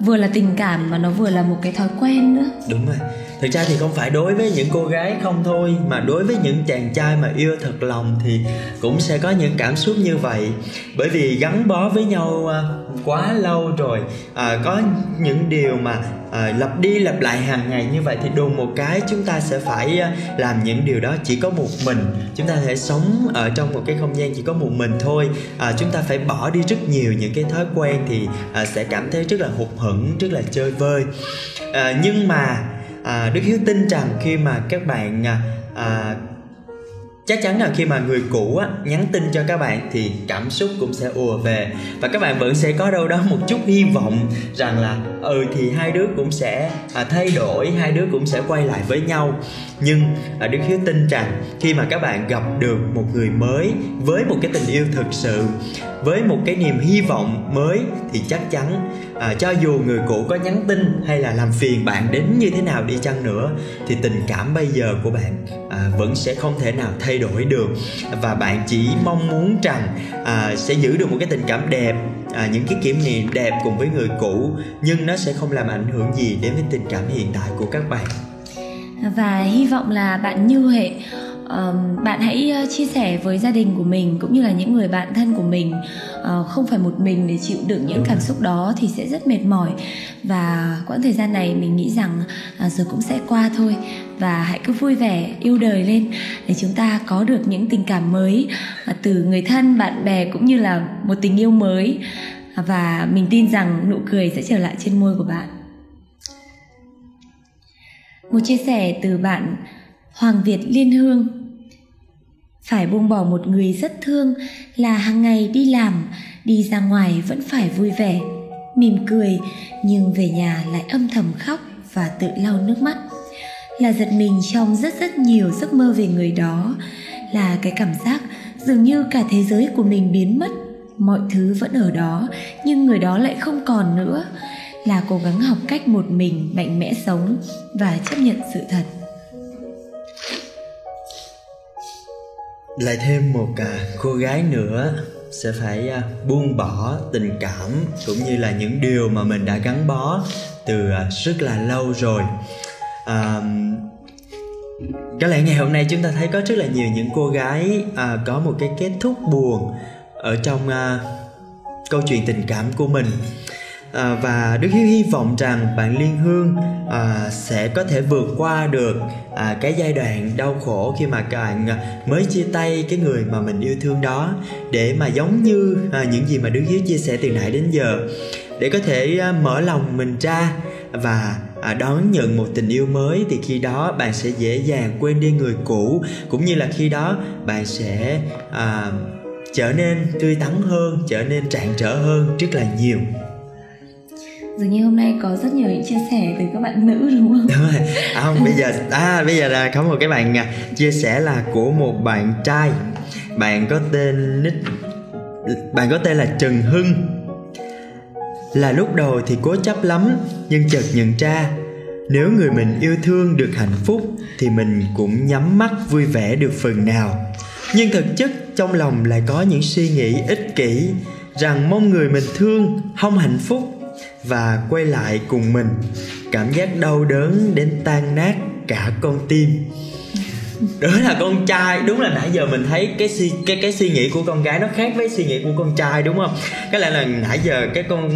vừa là tình cảm mà nó vừa là một cái thói quen nữa. Đúng rồi thực ra thì không phải đối với những cô gái không thôi mà đối với những chàng trai mà yêu thật lòng thì cũng sẽ có những cảm xúc như vậy. Bởi vì gắn bó với nhau à, quá lâu rồi à, có những điều mà à, lặp đi lặp lại hàng ngày như vậy thì đùng một cái chúng ta sẽ phải à, làm những điều đó chỉ có một mình. Chúng ta sẽ sống ở trong một cái không gian chỉ có một mình thôi. À, chúng ta phải bỏ đi rất nhiều những cái thói quen thì à, sẽ cảm thấy rất là hụt hẫng rất là chơi vơi. À, nhưng mà à, đức hiếu tin rằng khi mà các bạn à, à, chắc chắn là khi mà người cũ á, nhắn tin cho các bạn thì cảm xúc cũng sẽ ùa về. Và các bạn vẫn sẽ có đâu đó một chút hy vọng rằng là ừ thì hai đứa cũng sẽ à, thay đổi hai đứa cũng sẽ quay lại với nhau. Nhưng à, đức hiếu tin rằng khi mà các bạn gặp được một người mới với một cái tình yêu thực sự với một cái niềm hy vọng mới thì chắc chắn à, cho dù người cũ có nhắn tin hay là làm phiền bạn đến như thế nào đi chăng nữa thì tình cảm bây giờ của bạn à, vẫn sẽ không thể nào thay đổi được. Và bạn chỉ mong muốn rằng à, sẽ giữ được một cái tình cảm đẹp à, những cái kỷ niệm đẹp cùng với người cũ nhưng nó sẽ không làm ảnh hưởng gì đến với tình cảm hiện tại của các bạn. Và hy vọng là bạn như hệ bạn hãy ờ, chia sẻ với gia đình của mình cũng như là những người bạn thân của mình uh, không phải một mình để chịu đựng những cảm xúc đó thì sẽ rất mệt mỏi. Và quãng thời gian này mình nghĩ rằng à, uh, rồi cũng sẽ qua thôi. Và hãy cứ vui vẻ yêu đời lên để chúng ta có được những tình cảm mới uh, từ người thân bạn bè cũng như là một tình yêu mới. Và mình tin rằng nụ cười sẽ trở lại trên môi của bạn. Một chia sẻ từ bạn Hoàng Việt Liên Hương. Phải buông bỏ một người rất thương là hàng ngày đi làm, đi ra ngoài vẫn phải vui vẻ, mỉm cười nhưng về nhà lại âm thầm khóc và tự lau nước mắt. Là giật mình trong rất rất nhiều giấc mơ về người đó, là cái cảm giác dường như cả thế giới của mình biến mất, mọi thứ vẫn ở đó nhưng người đó lại không còn nữa là cố gắng học cách một mình mạnh mẽ sống và chấp nhận sự thật lại thêm một à, cô gái nữa sẽ phải à, buông bỏ tình cảm cũng như là những điều mà mình đã gắn bó từ à, rất là lâu rồi. À, có lẽ ngày hôm nay chúng ta thấy có rất là nhiều những cô gái à, có một cái kết thúc buồn ở trong à, câu chuyện tình cảm của mình à, và đức hiếu hy vọng rằng bạn liên hương à, sẽ có thể vượt qua được à, cái giai đoạn đau khổ khi mà bạn mới chia tay cái người mà mình yêu thương đó. Để mà giống như à, những gì mà đức hiếu chia sẻ từ nãy đến giờ. Để có thể à, mở lòng mình ra và à, đón nhận một tình yêu mới thì khi đó bạn sẽ dễ dàng quên đi người cũ. Cũng như là khi đó bạn sẽ à, trở nên tươi tắn hơn trở nên trạng trở hơn rất là nhiều dường như hôm nay có rất nhiều những chia sẻ từ các bạn nữ đúng không? Đúng rồi. À, không bây giờ à bây giờ là có một cái bạn à, chia sẻ là của một bạn trai. Bạn có tên nick bạn có tên là Trần Hưng. Là lúc đầu thì cố chấp lắm nhưng chợt nhận ra nếu người mình yêu thương được hạnh phúc thì mình cũng nhắm mắt vui vẻ được phần nào. Nhưng thực chất trong lòng lại có những suy nghĩ ích kỷ rằng mong người mình thương không hạnh phúc và quay lại cùng mình. Cảm giác đau đớn đến tan nát cả con tim. Đó là con trai đúng là nãy giờ mình thấy cái suy cái cái suy nghĩ của con gái nó khác với suy nghĩ của con trai đúng không? Cái lẽ là nãy giờ cái con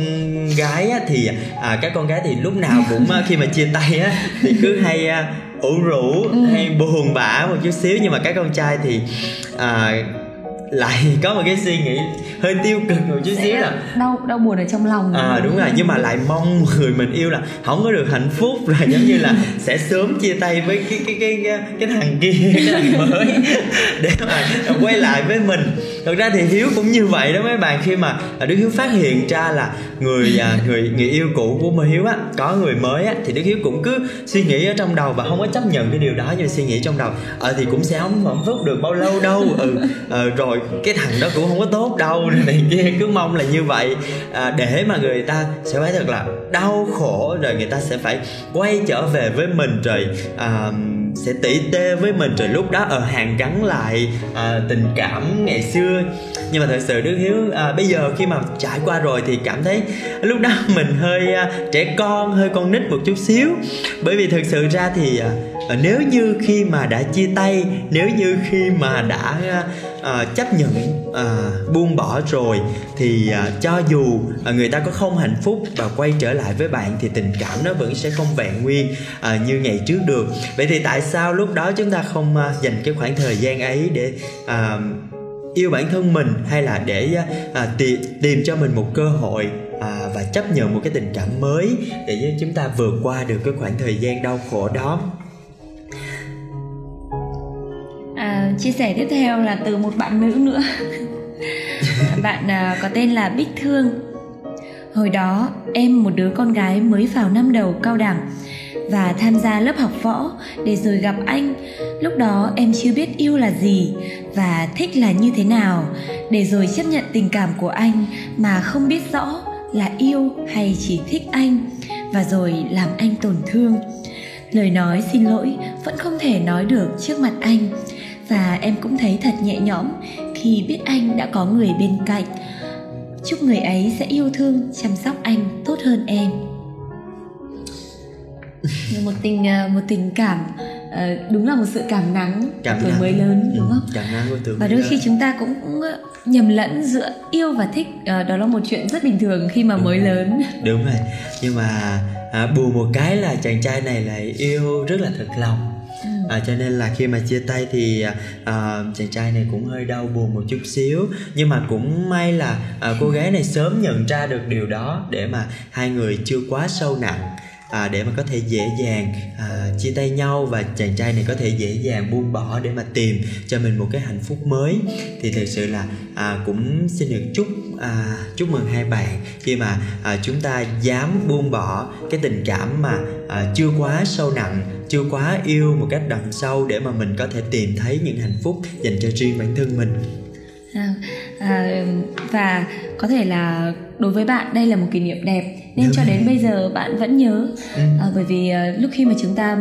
gái á, thì à, các con gái thì lúc nào cũng khi mà chia tay á thì cứ hay à, ủ rũ ừ. hay buồn bã một chút xíu. Nhưng mà các con trai thì à, lại có một cái suy nghĩ hơi tiêu cực một chút xíu là đau đau buồn ở trong lòng à đúng rồi nhưng mà lại mong người mình yêu là không có được hạnh phúc là giống như là sẽ sớm chia tay với cái cái cái cái, cái thằng kia cái thằng mới để mà quay lại với mình thực ra thì hiếu cũng như vậy đó mấy bạn khi mà à, đức hiếu phát hiện ra là người à, người người yêu cũ của mình hiếu á có người mới á thì đức hiếu cũng cứ suy nghĩ ở trong đầu và không có chấp nhận cái điều đó nhưng suy nghĩ trong đầu. Ờ thì cũng sẽ không hạnh phúc được bao lâu đâu. Ừ à, rồi cái thằng đó cũng không có tốt đâu này kia cứ mong là như vậy. À, để mà người ta sẽ phải thật là đau khổ rồi người ta sẽ phải quay trở về với mình rồi à, sẽ tỉ tê với mình. Rồi lúc đó ờ, ở hàng gắn lại à, tình cảm ngày xưa nhưng mà thật sự đức hiếu à, bây giờ khi mà trải qua rồi thì cảm thấy lúc đó mình hơi à, trẻ con hơi con nít một chút xíu. Bởi vì thực sự ra thì à, à nếu như khi mà đã chia tay nếu như khi mà đã à, à, chấp nhận à, buông bỏ rồi thì à, cho dù à, người ta có không hạnh phúc và quay trở lại với bạn thì tình cảm nó vẫn sẽ không vẹn nguyên à, như ngày trước được. Vậy thì tại sao lúc đó chúng ta không à, dành cái khoảng thời gian ấy để à, yêu bản thân mình hay là để à, tìm, tìm cho mình một cơ hội à, và chấp nhận một cái tình cảm mới để chúng ta vượt qua được cái khoảng thời gian đau khổ đó? À, chia sẻ tiếp theo là từ một bạn nữ nữa. Bạn à, có tên là bích thương. Hồi đó em một đứa con gái mới vào năm đầu cao đẳng và tham gia lớp học võ để rồi gặp anh. Lúc đó em chưa biết yêu là gì và thích là như thế nào. Để rồi chấp nhận tình cảm của anh mà không biết rõ là yêu hay chỉ thích anh và rồi làm anh tổn thương. Lời nói xin lỗi vẫn không thể nói được trước mặt anh và em cũng thấy thật nhẹ nhõm khi biết anh đã có người bên cạnh. Chúc người ấy sẽ yêu thương, chăm sóc anh tốt hơn em một tình à, một tình cảm à, đúng là một sự cảm nắng cảm tuổi nắng. mới lớn đúng ừ, không? cảm nắng của tuổi và đôi khi chúng ta cũng nhầm lẫn giữa yêu và thích à, đó là một chuyện rất bình thường khi mà đúng mới rồi. lớn. Đúng rồi. Nhưng mà à, buồn một cái là chàng trai này lại yêu rất là thật lòng. Ừ. à, cho nên là khi mà chia tay thì à, chàng trai này cũng hơi đau buồn một chút xíu. Nhưng mà cũng may là à, cô gái này sớm nhận ra được điều đó để mà hai người chưa quá sâu nặng à, để mà có thể dễ dàng à, chia tay nhau và chàng trai này có thể dễ dàng buông bỏ để mà tìm cho mình một cái hạnh phúc mới. Thì thực sự là à, cũng xin được chúc à, chúc mừng hai bạn khi mà à, chúng ta dám buông bỏ cái tình cảm mà à, chưa quá sâu nặng chưa quá yêu một cách đậm sâu để mà mình có thể tìm thấy những hạnh phúc dành cho riêng bản thân mình. À, à, và có thể là đối với bạn đây là một kỷ niệm đẹp nên Đúng cho rồi. đến bây giờ bạn vẫn nhớ Ừ. à, bởi vì à, lúc khi mà chúng ta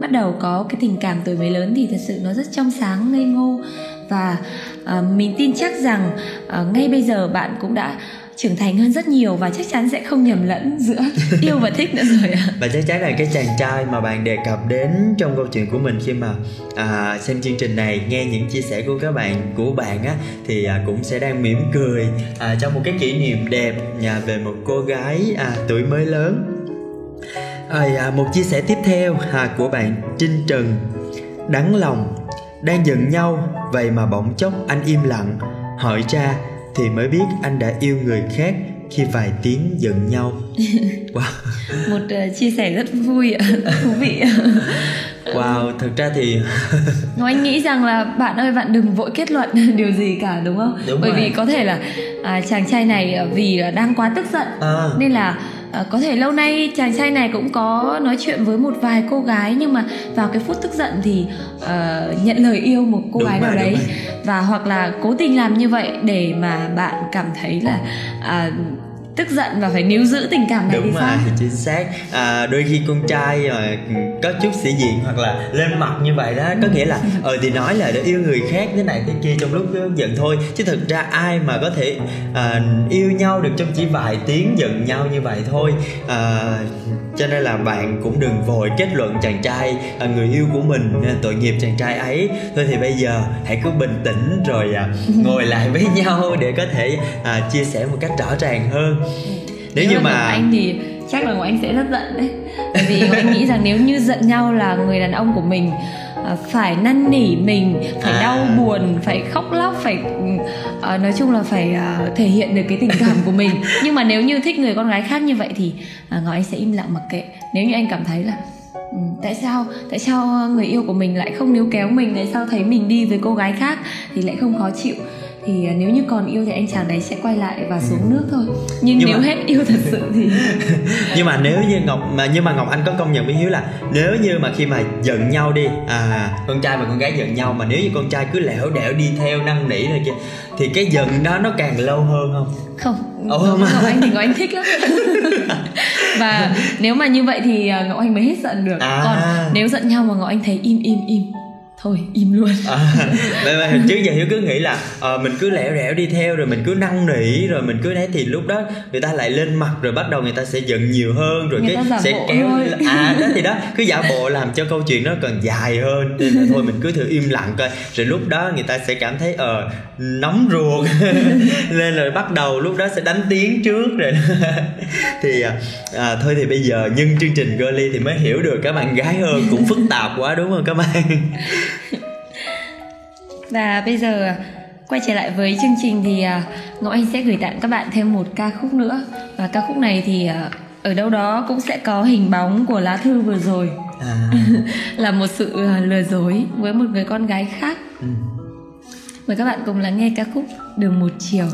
bắt đầu có cái tình cảm tuổi mới lớn thì thật sự nó rất trong sáng ngây ngô và à, mình tin chắc rằng à, ngay bây giờ bạn cũng đã trưởng thành hơn rất nhiều và chắc chắn sẽ không nhầm lẫn giữa yêu và thích nữa rồi ạ. Và chắc chắn là cái chàng trai mà bạn đề cập đến trong câu chuyện của mình khi mà à, xem chương trình này nghe những chia sẻ của các bạn của bạn á thì à, cũng sẽ đang mỉm cười à, trong một cái kỷ niệm đẹp nhà về một cô gái à, tuổi mới lớn. À, một chia sẻ tiếp theo à, của bạn Trinh Trần. Đắng lòng Đang giận nhau Vậy mà bỗng chốc anh im lặng Hỏi ra thì mới biết anh đã yêu người khác Khi vài tiếng giận nhau Wow một à, chia sẻ rất vui ạ thú vị ạ. Wow, thực ra thì Anh nghĩ rằng là bạn ơi bạn đừng vội kết luận điều gì cả đúng không? Đúng Bởi rồi. vì có thể là à, chàng trai này à, vì là đang quá tức giận à, nên là à, có thể lâu nay chàng trai này cũng có nói chuyện với một vài cô gái nhưng mà vào cái phút tức giận thì à, nhận lời yêu một cô Đúng gái nào đấy. và hoặc là cố tình làm như vậy để mà bạn cảm thấy là à, tức giận và phải níu giữ tình cảm này đúng thì rồi, sao? chính xác. À, Đôi khi con trai à, có chút sĩ diện hoặc là lên mặt như vậy đó Có nghĩa là ờ thì nói là để yêu người khác thế này thế kia trong lúc giận thôi. Chứ thực ra ai mà có thể à, yêu nhau được trong chỉ vài tiếng giận nhau như vậy thôi. À, Cho nên là bạn cũng đừng vội kết luận chàng trai à, người yêu của mình tội nghiệp chàng trai ấy. Thôi thì bây giờ hãy cứ bình tĩnh rồi à, ngồi lại với nhau để có thể à, chia sẻ một cách rõ ràng hơn nếu như là mà Anh thì chắc là Ngọc Anh sẽ rất giận đấy. Bởi vì Anh nghĩ rằng nếu như giận nhau là người đàn ông của mình à, phải năn nỉ mình phải À. đau buồn phải khóc lóc phải à, nói chung là phải à, thể hiện được cái tình cảm của mình. Nhưng mà nếu như thích người con gái khác như vậy thì Ngọc Anh sẽ im lặng mặc kệ. Nếu như anh cảm thấy là ừ, tại sao tại sao người yêu của mình lại không níu kéo mình tại sao thấy mình đi với cô gái khác thì lại không khó chịu thì à, nếu như còn yêu thì anh chàng đấy sẽ quay lại và xuống nước thôi. Nhưng, Nhưng nếu mà- hết yêu thật sự thì nhưng mà nếu như ngọc mà nhưng mà ngọc anh có công nhận với hiếu là nếu như mà khi mà giận nhau đi à con trai và con gái giận nhau mà nếu như con trai cứ lẻo đẻo đi theo năn nỉ này kia thì cái giận đó nó càng lâu hơn không? Không. Ồ, mà- Ngọc Anh thì Ngọc Anh thích lắm. Và nếu mà như vậy thì à, Ngọc Anh mới hết giận được. À. còn nếu giận nhau mà Ngọc Anh thấy im im im thôi im luôn. À, vậy mà trước giờ hiếu cứ nghĩ là ờ, mình cứ lẻo đẻo đi theo rồi mình cứ năn nỉ rồi mình cứ đấy thì lúc đó người ta lại lên mặt rồi bắt đầu người ta sẽ giận nhiều hơn rồi Người cái sẽ kéo thôi. à đó thì đó cứ giả bộ làm cho câu chuyện nó còn dài hơn. Nên là thôi mình cứ thử im lặng coi. Rồi lúc đó người ta sẽ cảm thấy ờ nóng ruột. Nên là bắt đầu lúc đó sẽ đánh tiếng trước rồi. Thì à, à, thôi thì bây giờ nhân chương trình girly thì mới hiểu được các bạn gái hơn cũng phức tạp quá đúng không các bạn và bây giờ quay trở lại với chương trình thì à, Ngọc Anh sẽ gửi tặng các bạn thêm một ca khúc nữa. Và ca khúc này thì à, ở đâu đó cũng sẽ có hình bóng của lá thư vừa rồi. À, là một sự à, lừa dối với một người con gái khác. Ừ. mời các bạn cùng lắng nghe ca khúc đường một chiều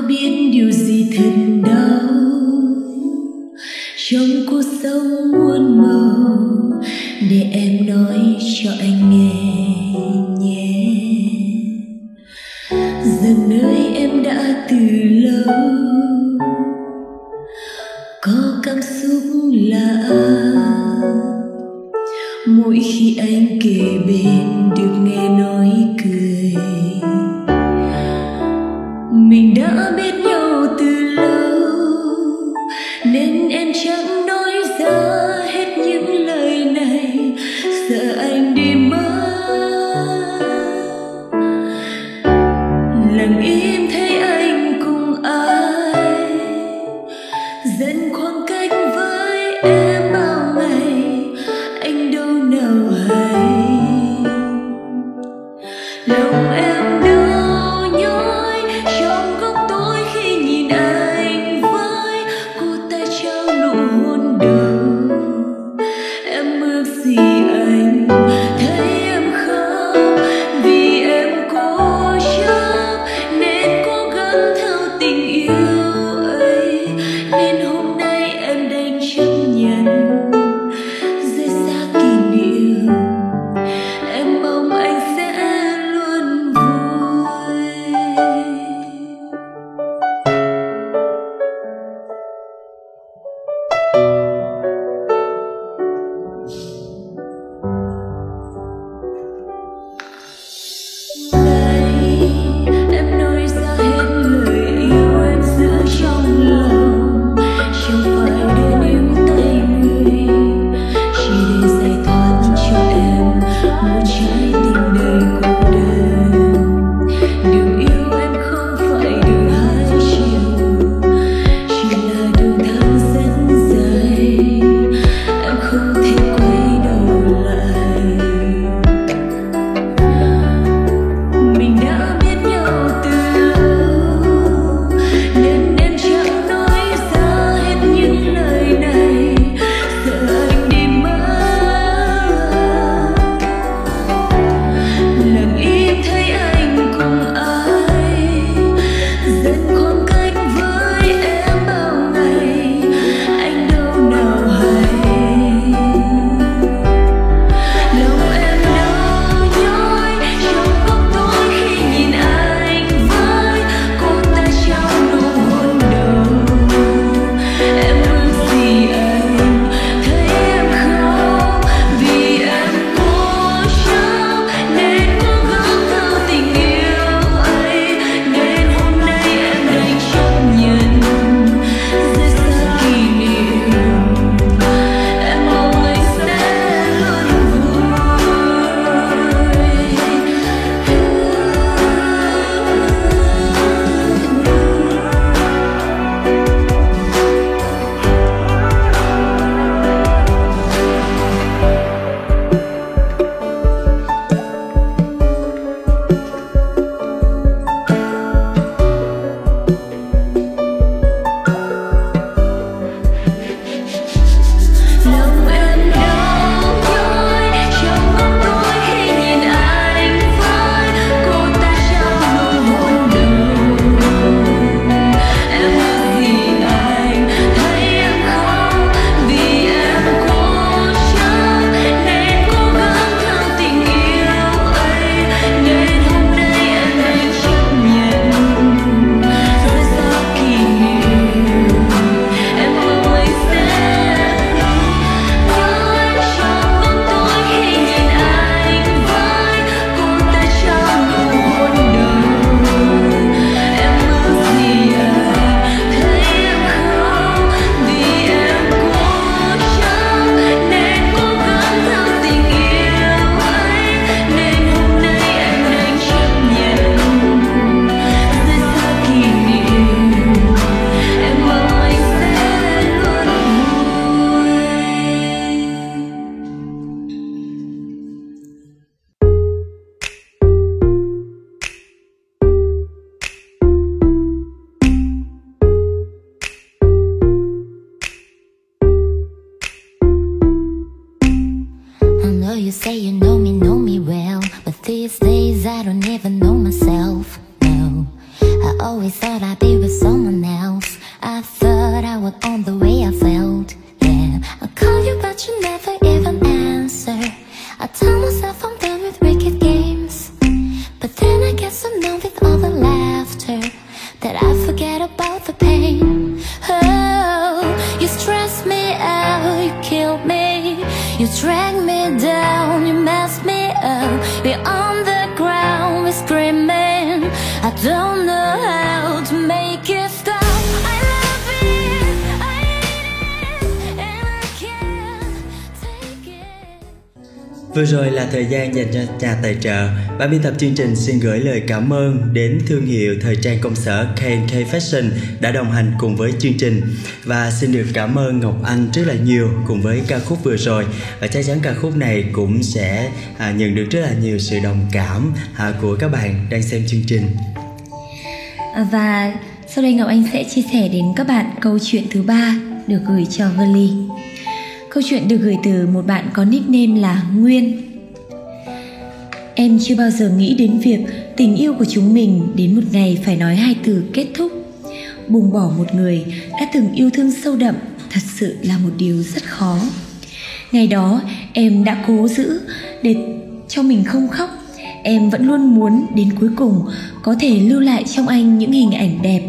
có biết điều gì thật đau. Trong cuộc sống muôn màu, để em nói cho anh nghe nhé. Giờ nơi em đã từ lâu. Có cảm xúc lạ. Mỗi khi anh kề bên guess I'm done with all the laughter. That I forget about the pain. Oh, you stress me out, you kill me. You drag me Vừa rồi là thời gian dành cho nhà tài trợ. Ban biên tập chương trình xin gửi lời cảm ơn đến thương hiệu thời trang công sở K&K Fashion đã đồng hành cùng với chương trình và xin được cảm ơn Ngọc Anh rất là nhiều cùng với ca khúc vừa rồi và chắc chắn ca khúc này cũng sẽ à, nhận được rất là nhiều sự đồng cảm à, của các bạn đang xem chương trình. Và sau đây Ngọc Anh sẽ chia sẻ đến các bạn câu chuyện thứ ba được gửi cho Girly. Câu chuyện được gửi từ một bạn có nickname là Nguyên. Em chưa bao giờ nghĩ đến việc tình yêu của chúng mình đến một ngày phải nói hai từ kết thúc. Buông bỏ một người đã từng yêu thương sâu đậm thật sự là một điều rất khó. Ngày đó, em đã cố giữ để cho mình không khóc em vẫn luôn muốn đến cuối cùng có thể lưu lại trong anh những hình ảnh đẹp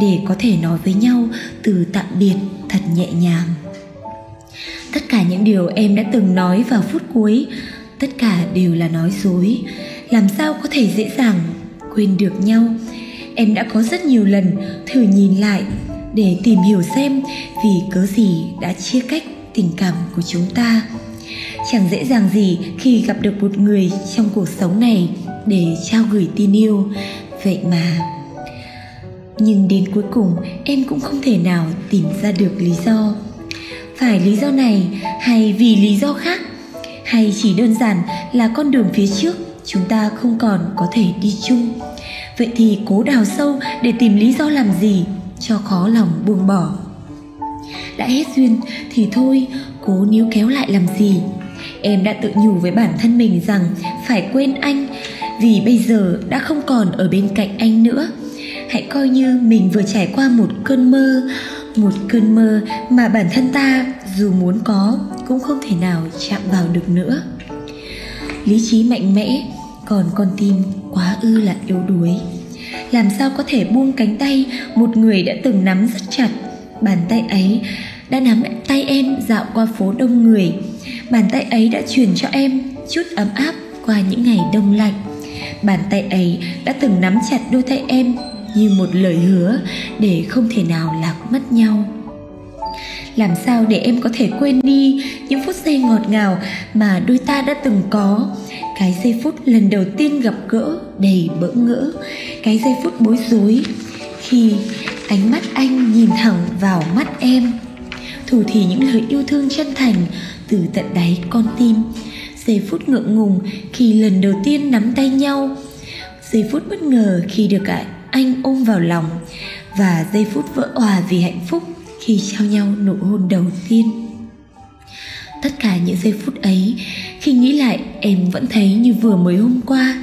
để có thể nói với nhau từ tạm biệt thật nhẹ nhàng tất cả những điều em đã từng nói vào phút cuối, tất cả đều là nói dối. Làm sao có thể dễ dàng quên được nhau? Em đã có rất nhiều lần thử nhìn lại để tìm hiểu xem vì cớ gì đã chia cách tình cảm của chúng ta. Chẳng dễ dàng gì khi gặp được một người trong cuộc sống này để trao gửi tin yêu, vậy mà. Nhưng đến cuối cùng, em cũng không thể nào tìm ra được lý do phải lý do này hay vì lý do khác? Hay chỉ đơn giản là con đường phía trước chúng ta không còn có thể đi chung? Vậy thì cố đào sâu để tìm lý do làm gì cho khó lòng buông bỏ? Đã hết duyên thì thôi, cố níu kéo lại làm gì? Em đã tự nhủ với bản thân mình rằng phải quên anh vì bây giờ đã không còn ở bên cạnh anh nữa. Hãy coi như mình vừa trải qua một cơn mơ một cơn mơ mà bản thân ta, dù muốn có, cũng không thể nào chạm vào được nữa. Lý trí mạnh mẽ, còn con tim quá ư là yếu đuối. Làm sao có thể buông cánh tay một người đã từng nắm rất chặt? Bàn tay ấy đã nắm tay em dạo qua phố đông người. Bàn tay ấy đã truyền cho em chút ấm áp qua những ngày đông lạnh. Bàn tay ấy đã từng nắm chặt đôi tay em như một lời hứa để không thể nào lạc mất nhau. Làm sao để em có thể quên đi những phút giây ngọt ngào mà đôi ta đã từng có? Cái giây phút lần đầu tiên gặp gỡ đầy bỡ ngỡ, cái giây phút bối rối khi ánh mắt anh nhìn thẳng vào mắt em thủ thì những lời yêu thương chân thành từ tận đáy con tim. Giây phút ngượng ngùng khi lần đầu tiên nắm tay nhau, giây phút bất ngờ khi được anh ôm vào lòng và giây phút vỡ òa vì hạnh phúc khi trao nhau nụ hôn đầu tiên. Tất cả những giây phút ấy, khi nghĩ lại em vẫn thấy như vừa mới hôm qua.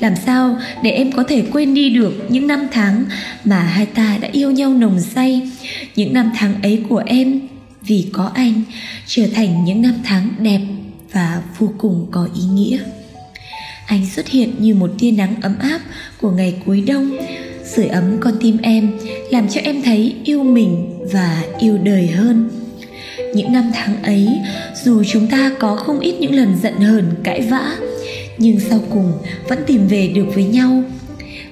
Làm sao để em có thể quên đi được những năm tháng mà hai ta đã yêu nhau nồng say, những năm tháng ấy của em? Vì có anh, trở thành những năm tháng đẹp và vô cùng có ý nghĩa anh xuất hiện như một tia nắng ấm áp của ngày cuối đông. Sưởi ấm con tim em, làm cho em thấy yêu mình và yêu đời hơn. Những năm tháng ấy, dù chúng ta có không ít những lần giận hờn, cãi vã, nhưng sau cùng vẫn tìm về được với nhau.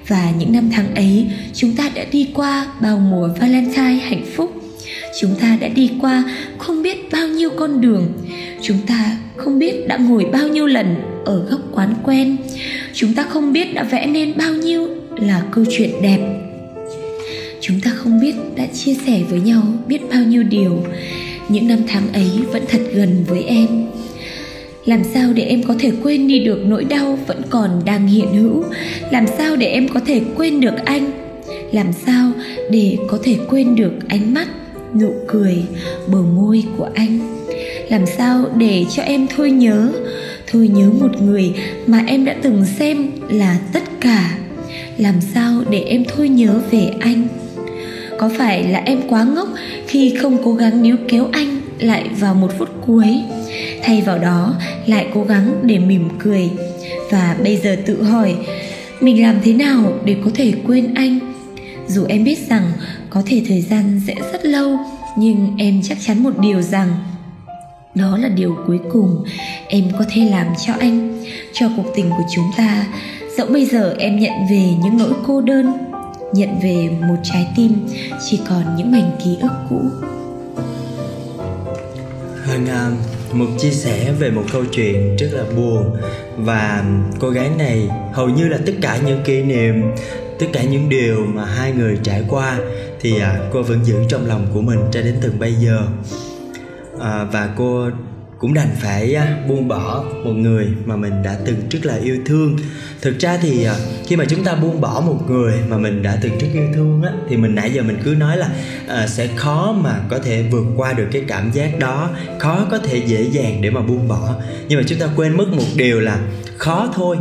Và những năm tháng ấy, chúng ta đã đi qua bao mùa valentine hạnh phúc. Chúng ta đã đi qua không biết bao nhiêu con đường. Chúng ta không biết đã ngồi bao nhiêu lần ở góc quán quen. Chúng ta không biết đã vẽ nên bao nhiêu là câu chuyện đẹp. Chúng ta không biết đã chia sẻ với nhau biết bao nhiêu điều. Những năm tháng ấy vẫn thật gần với em. Làm sao để em có thể quên đi được nỗi đau vẫn còn đang hiện hữu? Làm sao để em có thể quên được anh? Làm sao để có thể quên được ánh mắt, nụ cười, bờ môi của anh? Làm sao để cho em thôi nhớ? Thôi nhớ một người mà em đã từng xem là tất cả. Làm sao để em thôi nhớ về anh? Có phải là em quá ngốc khi không cố gắng níu kéo anh lại vào một phút cuối? Thay vào đó, lại cố gắng để mỉm cười. Và bây giờ tự hỏi, mình làm thế nào để có thể quên anh? Dù em biết rằng có thể thời gian sẽ rất lâu, nhưng em chắc chắn một điều rằng đó là điều cuối cùng em có thể làm cho anh cho cuộc tình của chúng ta. Dẫu bây giờ em nhận về những nỗi cô đơn nhận về một trái tim chỉ còn những mảnh ký ức cũ. Hơn uh, à, một chia sẻ về một câu chuyện rất là buồn và cô gái này hầu như là tất cả những kỷ niệm tất cả những điều mà hai người trải qua thì à, cô vẫn giữ trong lòng của mình cho đến từng bây giờ à, và cô cũng đành phải à, buông bỏ một người mà mình đã từng rất là yêu thương. Thực ra thì à, khi mà chúng ta buông bỏ một người mà mình đã từng rất yêu thương á thì mình nãy giờ mình cứ nói là à, sẽ khó mà có thể vượt qua được cái cảm giác đó khó có thể dễ dàng để mà buông bỏ. Nhưng mà chúng ta quên mất một điều là khó thôi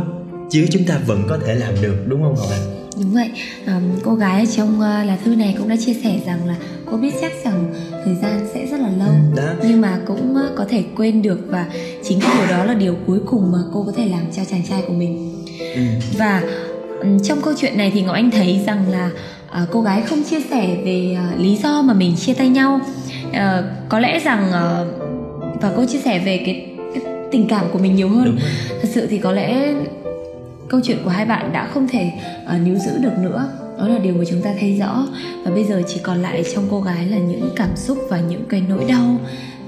chứ chúng ta vẫn có thể làm được đúng không hồng anh đúng vậy. Um, cô gái trong uh, lá thư này cũng đã chia sẻ rằng là cô biết chắc rằng thời gian sẽ rất là lâu ừ, đó. nhưng mà cũng uh, có thể quên được và chính cái điều đó là điều cuối cùng mà cô có thể làm cho chàng trai của mình. Ừ. và um, trong câu chuyện này thì ngọc anh thấy rằng là uh, cô gái không chia sẻ về uh, lý do mà mình chia tay nhau. Uh, có lẽ rằng uh, và cô chia sẻ về cái, cái tình cảm của mình nhiều hơn. Thật sự thì có lẽ câu chuyện của hai bạn đã không thể uh, níu giữ được nữa đó là điều mà chúng ta thấy rõ. Và bây giờ chỉ còn lại trong cô gái là những cảm xúc và những cái nỗi đau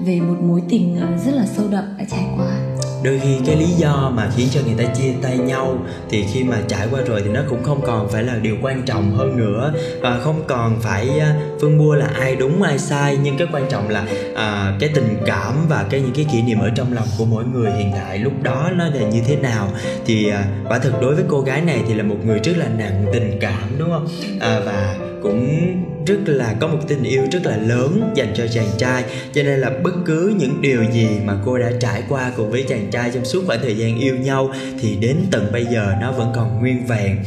về một mối tình ờ, rất là sâu đậm đã trải qua đôi khi cái lý do mà khiến cho người ta chia tay nhau thì khi mà trải qua rồi thì nó cũng không còn phải là điều quan trọng hơn nữa. Và không còn phải à, phân bua là ai đúng ai sai nhưng cái quan trọng là à, cái tình cảm và cái những cái kỷ niệm ở trong lòng của mỗi người hiện tại lúc đó nó là như thế nào. Thì à, quả thực đối với cô gái này thì là một người rất là nặng tình cảm đúng không? À, và cũng rất là có một tình yêu rất là lớn dành cho chàng trai. Cho nên là bất cứ những điều gì mà cô đã trải qua cùng với chàng trai trong suốt khoảng thời gian yêu nhau thì đến tận bây giờ nó vẫn còn nguyên vẹn.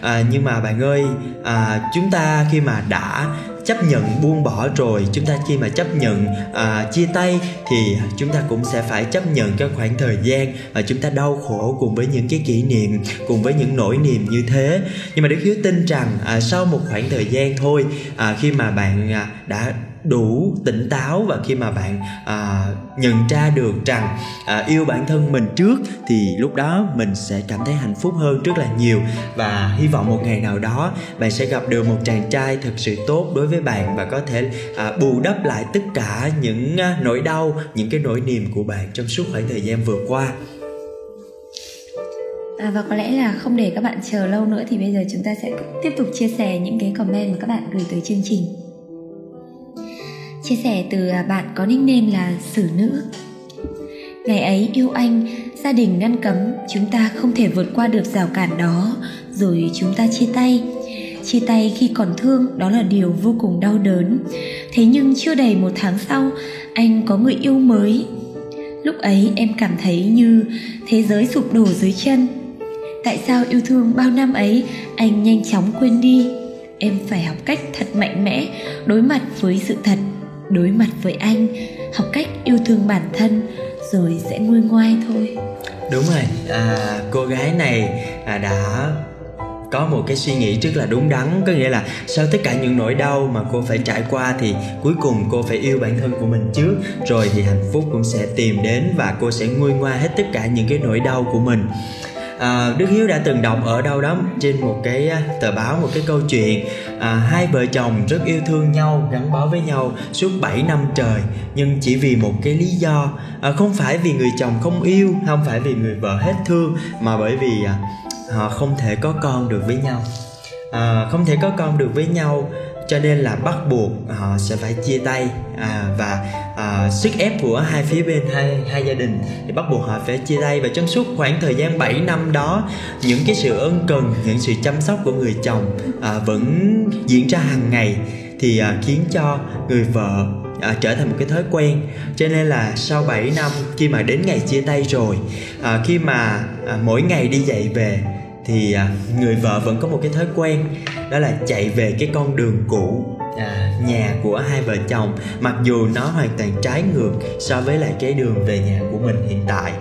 À, nhưng mà bạn ơi à, chúng ta khi mà đã chấp nhận buông bỏ rồi chúng ta khi mà chấp nhận à, chia tay thì chúng ta cũng sẽ phải chấp nhận cái khoảng thời gian mà chúng ta đau khổ cùng với những cái kỷ niệm cùng với những nỗi niềm như thế. Nhưng mà đức hiếu tin rằng à, sau một khoảng thời gian thôi à, khi mà bạn à, đã đủ tỉnh táo và khi mà bạn à, nhận ra được rằng à, yêu bản thân mình trước thì lúc đó mình sẽ cảm thấy hạnh phúc hơn rất là nhiều. Và hy vọng một ngày nào đó bạn sẽ gặp được một chàng trai thật sự tốt đối với bạn và có thể à, bù đắp lại tất cả những à, nỗi đau những cái nỗi niềm của bạn trong suốt khoảng thời gian vừa qua. À, và có lẽ là không để các bạn chờ lâu nữa thì bây giờ chúng ta sẽ tiếp tục chia sẻ những cái comment mà các bạn gửi tới chương trình chia sẻ từ à, bạn có nickname là Sử Nữ. Ngày ấy yêu anh, gia đình ngăn cấm, chúng ta không thể vượt qua được rào cản đó, rồi chúng ta chia tay. Chia tay khi còn thương đó là điều vô cùng đau đớn. Thế nhưng chưa đầy một tháng sau, anh có người yêu mới. Lúc ấy em cảm thấy như thế giới sụp đổ dưới chân. Tại sao yêu thương bao năm ấy anh nhanh chóng quên đi? Em phải học cách thật mạnh mẽ đối mặt với sự thật đối mặt với anh học cách yêu thương bản thân rồi sẽ nguôi ngoai thôi. Đúng rồi. À, cô gái này à, đã có một cái suy nghĩ rất là đúng đắn. Có nghĩa là sau tất cả những nỗi đau mà cô phải trải qua thì cuối cùng cô phải yêu bản thân của mình trước. Rồi thì hạnh phúc cũng sẽ tìm đến và cô sẽ nguôi ngoai hết tất cả những cái nỗi đau của mình à, Đức Hiếu đã từng đọc ở đâu đó trên một cái à, tờ báo một cái câu chuyện à, hai vợ chồng rất yêu thương nhau gắn bó với nhau suốt 7 năm trời nhưng chỉ vì một cái lý do à, không phải vì người chồng không yêu không phải vì người vợ hết thương mà bởi vì à, họ không thể có con được với nhau. À, không thể có con được với nhau cho nên là bắt buộc họ sẽ phải chia tay à, và à, sức ép của hai phía bên hai hai gia đình thì bắt buộc họ phải chia tay. Và trong suốt khoảng thời gian 7 năm đó những cái sự ân cần những sự chăm sóc của người chồng à, vẫn diễn ra hàng ngày thì à, khiến cho người vợ à, trở thành một cái thói quen. Cho nên là sau 7 năm khi mà đến ngày chia tay rồi à, khi mà à, mỗi ngày đi dạy về thì à, người vợ vẫn có một cái thói quen đó là chạy về cái con đường cũ à, nhà của hai vợ chồng. Mặc dù nó hoàn toàn trái ngược so với lại cái đường về nhà của mình hiện tại.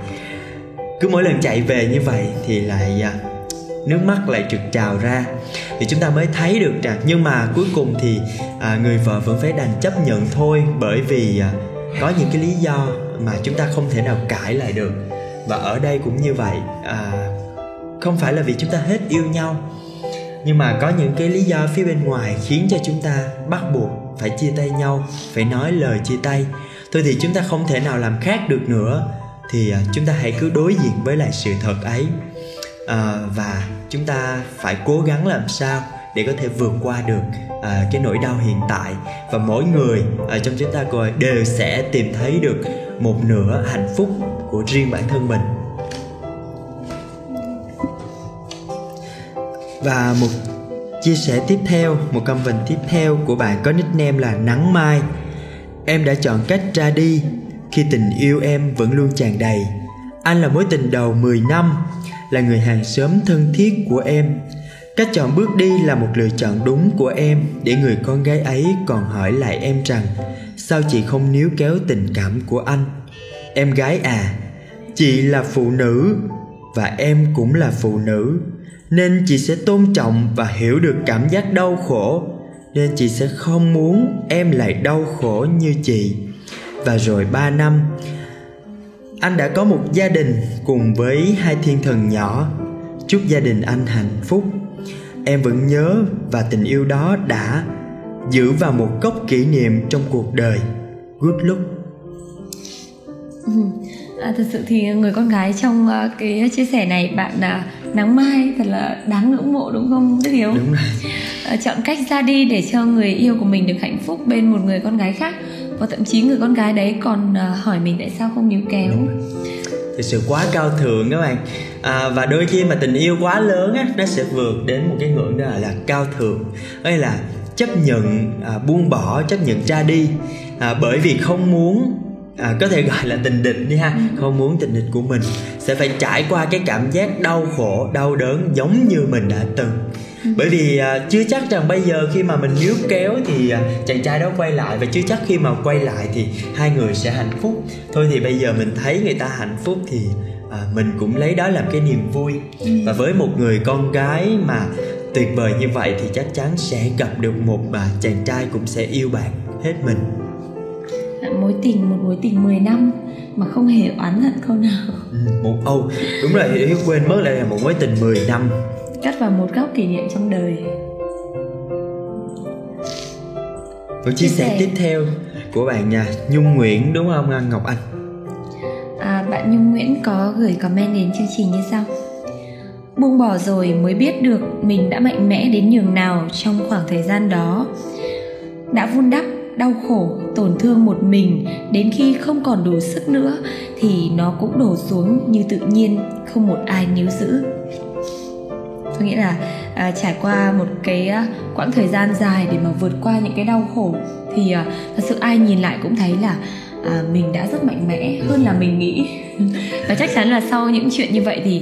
Cứ mỗi lần chạy về như vậy thì lại à, nước mắt lại trực trào ra. Thì chúng ta mới thấy được rằng nhưng mà cuối cùng thì à, người vợ vẫn phải đành chấp nhận thôi bởi vì à, có những cái lý do mà chúng ta không thể nào cãi lại được. Và ở đây cũng như vậy à, không phải là vì chúng ta hết yêu nhau nhưng mà có những cái lý do phía bên ngoài khiến cho chúng ta bắt buộc phải chia tay nhau phải nói lời chia tay. Thôi thì chúng ta không thể nào làm khác được nữa thì à, chúng ta hãy cứ đối diện với lại sự thật ấy. À, và chúng ta phải cố gắng làm sao để có thể vượt qua được à, cái nỗi đau hiện tại. Và mỗi người ở trong chúng ta coi đều sẽ tìm thấy được một nửa hạnh phúc của riêng bản thân mình. Và một chia sẻ tiếp theo, một comment tiếp theo của bạn có nickname là nắng mai. Em đã chọn cách ra đi khi tình yêu em vẫn luôn tràn đầy. Anh là mối tình đầu 10 năm, là người hàng xóm thân thiết của em. Cách chọn bước đi là một lựa chọn đúng của em để người con gái ấy còn hỏi lại em rằng, sao chị không níu kéo tình cảm của anh? Em gái à chị là phụ nữ và em cũng là phụ nữ nên chị sẽ tôn trọng và hiểu được cảm giác đau khổ nên chị sẽ không muốn em lại đau khổ như chị. Và rồi ba năm anh đã có một gia đình cùng với hai thiên thần nhỏ. Chúc gia đình anh hạnh phúc. Em vẫn nhớ và tình yêu đó đã giữ vào một cốc kỷ niệm trong cuộc đời. Good luck. Ừ. À, thật sự thì người con gái trong uh, cái chia sẻ này bạn uh, nắng mai thật là đáng ngưỡng mộ đúng không Đức Hiếu? đúng rồi. Uh, chọn cách ra đi để cho người yêu của mình được hạnh phúc bên một người con gái khác. Và thậm chí người con gái đấy còn uh, hỏi mình tại sao không níu kéo. thực sự quá cao thượng các bạn. À, và đôi khi mà tình yêu quá lớn á nó sẽ vượt đến một cái ngưỡng đó là cao thượng. Đây là chấp nhận à, buông bỏ chấp nhận ra đi. À, bởi vì không muốn à, có thể gọi là tình địch đi ha. Không muốn tình địch của mình sẽ phải trải qua cái cảm giác đau khổ đau đớn giống như mình đã từng. Bởi vì à, chưa chắc rằng bây giờ khi mà mình níu kéo thì à, chàng trai đó quay lại. Và chưa chắc khi mà quay lại thì hai người sẽ hạnh phúc. Thôi thì bây giờ mình thấy người ta hạnh phúc thì à, mình cũng lấy đó làm cái niềm vui. Và với một người con gái mà tuyệt vời như vậy thì chắc chắn sẽ gặp được một à, chàng trai cũng sẽ yêu bạn hết mình mối tình một mối tình 10 năm mà không hề oán hận câu nào. Ừ, một ô đúng rồi hiếu quên mất lại là một mối tình 10 năm. Cắt vào một góc kỷ niệm trong đời. Và chia Chia sẻ tiếp theo của bạn nhà Nhung Nguyễn đúng không Ngọc Anh? À, bạn Nhung Nguyễn có gửi comment đến chương trình như sau. Buông bỏ rồi mới biết được mình đã mạnh mẽ đến nhường nào trong khoảng thời gian đó. Đã vun đắp đau khổ tổn thương một mình đến khi không còn đủ sức nữa thì nó cũng đổ xuống như tự nhiên không một ai níu giữ. Tôi nghĩ là à, trải qua một cái à, quãng thời gian dài để mà vượt qua những cái đau khổ thì à, thật sự ai nhìn lại cũng thấy là à, mình đã rất mạnh mẽ hơn là mình nghĩ. Và chắc chắn là sau những chuyện như vậy thì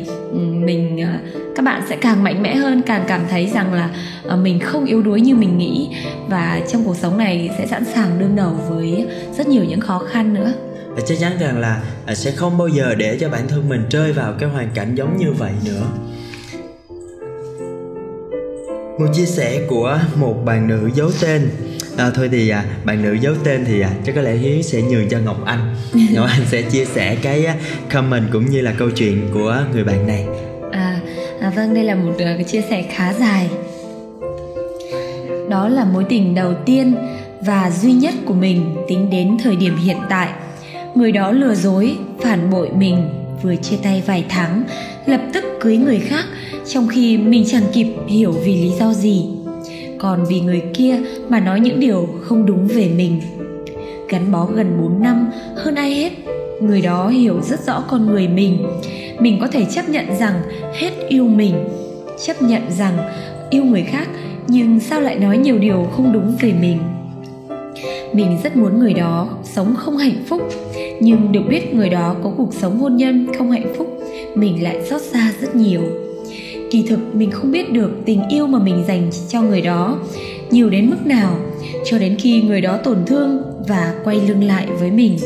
mình à, các bạn sẽ càng mạnh mẽ hơn càng cảm thấy rằng là à, mình không yếu đuối như mình nghĩ. Và trong cuộc sống này sẽ sẵn sàng đương đầu với rất nhiều những khó khăn nữa. Và chắc chắn rằng là à, sẽ không bao giờ để cho bản thân mình rơi vào cái hoàn cảnh giống như vậy nữa. Một chia sẻ của một bạn nữ giấu tên à, thôi thì à, bạn nữ giấu tên thì à, chắc có lẽ hiếu sẽ nhường cho ngọc anh. Ngọc anh sẽ chia sẻ cái comment cũng như là câu chuyện của người bạn này. À, à vâng đây là một ờ, cái chia sẻ khá dài. Đó là mối tình đầu tiên và duy nhất của mình tính đến thời điểm hiện tại. Người đó lừa dối phản bội mình vừa chia tay vài tháng lập tức cưới người khác trong khi mình chẳng kịp hiểu vì lý do gì còn vì người kia mà nói những điều không đúng về mình. Gắn bó gần 4 năm, hơn ai hết, người đó hiểu rất rõ con người mình. Mình có thể chấp nhận rằng hết yêu mình, chấp nhận rằng yêu người khác, nhưng sao lại nói nhiều điều không đúng về mình? Mình rất muốn người đó sống không hạnh phúc, nhưng được biết người đó có cuộc sống hôn nhân không hạnh phúc, mình lại xót xa rất nhiều kỳ thực, mình không biết được tình yêu mà mình dành cho người đó nhiều đến mức nào, cho đến khi người đó tổn thương và quay lưng lại với mình.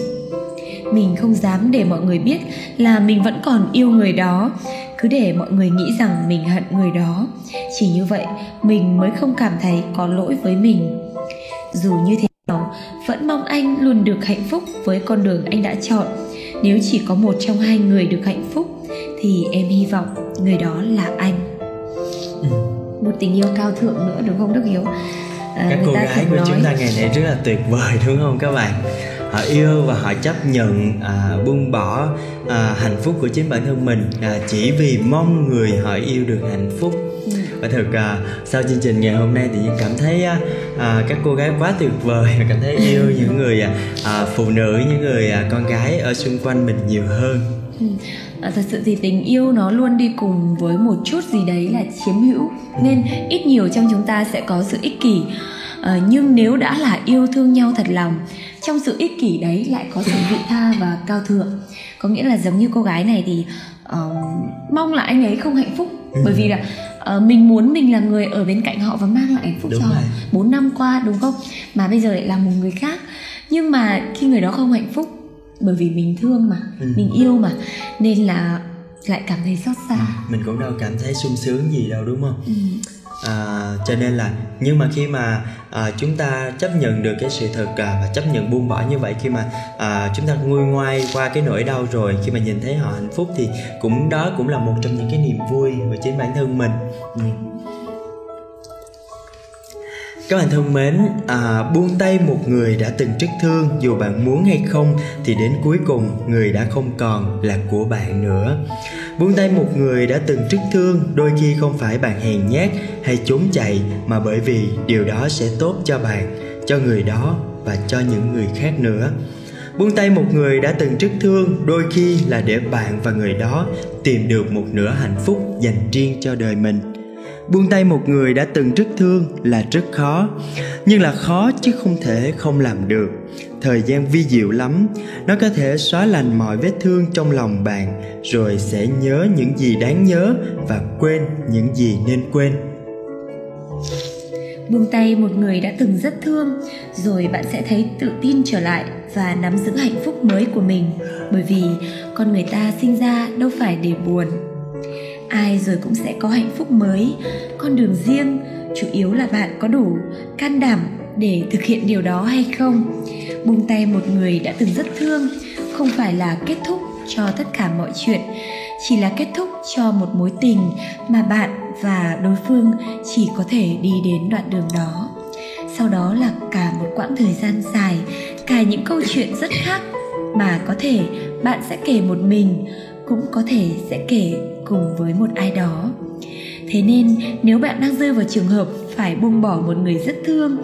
Mình không dám để mọi người biết là mình vẫn còn yêu người đó, cứ để mọi người nghĩ rằng mình hận người đó. Chỉ như vậy, mình mới không cảm thấy có lỗi với mình. Dù như thế nào, vẫn mong anh luôn được hạnh phúc với con đường anh đã chọn. Nếu chỉ có một trong hai người được hạnh phúc thì em hy vọng người đó là anh. Ừ. một tình yêu cao thượng nữa đúng không đức hiếu? À, các cô gái của nói... chúng ta ngày nay rất là tuyệt vời đúng không các bạn? Họ yêu và họ chấp nhận à, buông bỏ à, hạnh phúc của chính bản thân mình à, chỉ vì mong người họ yêu được hạnh phúc. Ừ. và thực à, sau chương trình ngày hôm nay thì cảm thấy à, các cô gái quá tuyệt vời cảm thấy yêu những người à, phụ nữ những người à, con gái ở xung quanh mình nhiều hơn ừ. À, thật sự thì tình yêu nó luôn đi cùng với một chút gì đấy là chiếm hữu nên ít nhiều trong chúng ta sẽ có sự ích kỷ. À, nhưng nếu đã là yêu thương nhau thật lòng trong sự ích kỷ đấy lại có sự vị tha và cao thượng. Có nghĩa là giống như cô gái này thì uh, mong là anh ấy không hạnh phúc. Ừ. bởi vì là uh, mình muốn mình là người ở bên cạnh họ và mang lại hạnh phúc đúng cho họ bốn năm qua đúng không? Mà bây giờ lại là một người khác. Nhưng mà khi người đó không hạnh phúc bởi vì mình thương mà ừ. mình yêu mà nên là lại cảm thấy xót xa ừ. mình cũng đâu cảm thấy sung sướng gì đâu đúng không ừ à, cho nên là nhưng mà khi mà à, chúng ta chấp nhận được cái sự thật à, và chấp nhận buông bỏ như vậy khi mà à, chúng ta nguôi ngoai qua cái nỗi đau rồi khi mà nhìn thấy họ hạnh phúc thì cũng đó cũng là một trong những cái niềm vui của chính bản thân mình ừ. Các bạn thân mến, à, buông tay một người đã từng rất thương dù bạn muốn hay không thì đến cuối cùng người đã không còn là của bạn nữa. Buông tay một người đã từng rất thương đôi khi không phải bạn hèn nhát hay trốn chạy mà bởi vì điều đó sẽ tốt cho bạn, cho người đó và cho những người khác nữa. Buông tay một người đã từng rất thương đôi khi là để bạn và người đó tìm được một nửa hạnh phúc dành riêng cho đời mình buông tay một người đã từng rất thương là rất khó. Nhưng là khó chứ không thể không làm được. Thời gian vi diệu lắm, nó có thể xóa lành mọi vết thương trong lòng bạn, rồi sẽ nhớ những gì đáng nhớ và quên những gì nên quên. Buông tay một người đã từng rất thương, rồi bạn sẽ thấy tự tin trở lại và nắm giữ hạnh phúc mới của mình. Bởi vì con người ta sinh ra đâu phải để buồn ai rồi cũng sẽ có hạnh phúc mới. Con đường riêng, chủ yếu là bạn có đủ can đảm để thực hiện điều đó hay không? Buông tay một người đã từng rất thương, không phải là kết thúc cho tất cả mọi chuyện. Chỉ là kết thúc cho một mối tình mà bạn và đối phương chỉ có thể đi đến đoạn đường đó. Sau đó là cả một quãng thời gian dài, cả những câu chuyện rất khác mà có thể bạn sẽ kể một mình cũng có thể sẽ kể cùng với một ai đó. Thế nên nếu bạn đang rơi vào trường hợp phải buông bỏ một người rất thương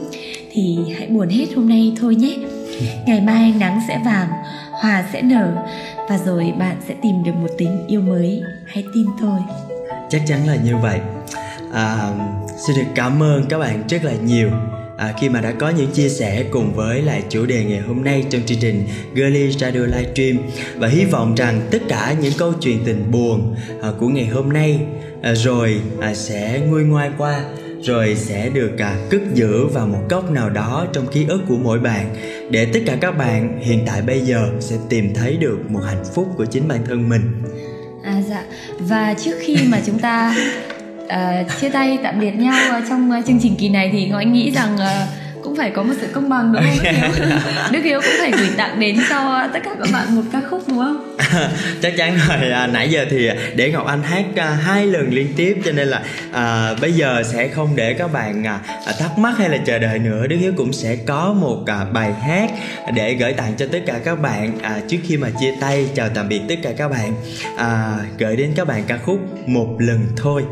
thì hãy buồn hết hôm nay thôi nhé. Ngày mai nắng sẽ vàng hoa sẽ nở và rồi bạn sẽ tìm được một tình yêu mới. Hãy tin thôi chắc chắn là như vậy. À, xin được cảm ơn các bạn rất là nhiều à, khi mà đã có những chia sẻ cùng với lại chủ đề ngày hôm nay trong chương trình Girly Radio Livestream và hy vọng rằng tất cả những câu chuyện tình buồn à, của ngày hôm nay à, rồi à, sẽ nguôi ngoai qua rồi sẽ được à, cất giữ vào một góc nào đó trong ký ức của mỗi bạn. Để tất cả các bạn hiện tại bây giờ sẽ tìm thấy được một hạnh phúc của chính bản thân mình. À dạ. Và trước khi mà chúng ta uh, chia tay tạm biệt nhau trong uh, chương trình kỳ này thì anh nghĩ rằng uh, cũng phải có một sự công bằng đúng không? Đức Hiếu? Đức Hiếu cũng phải gửi tặng đến cho tất cả các bạn một ca khúc đúng không? Chắc chắn rồi, à, nãy giờ thì để Ngọc Anh hát à, hai lần liên tiếp cho nên là à, bây giờ sẽ không để các bạn à, thắc mắc hay là chờ đợi nữa. Đức Hiếu cũng sẽ có một à, bài hát để gửi tặng cho tất cả các bạn à, trước khi mà chia tay. Chào tạm biệt tất cả các bạn. À, gửi đến các bạn ca khúc một lần thôi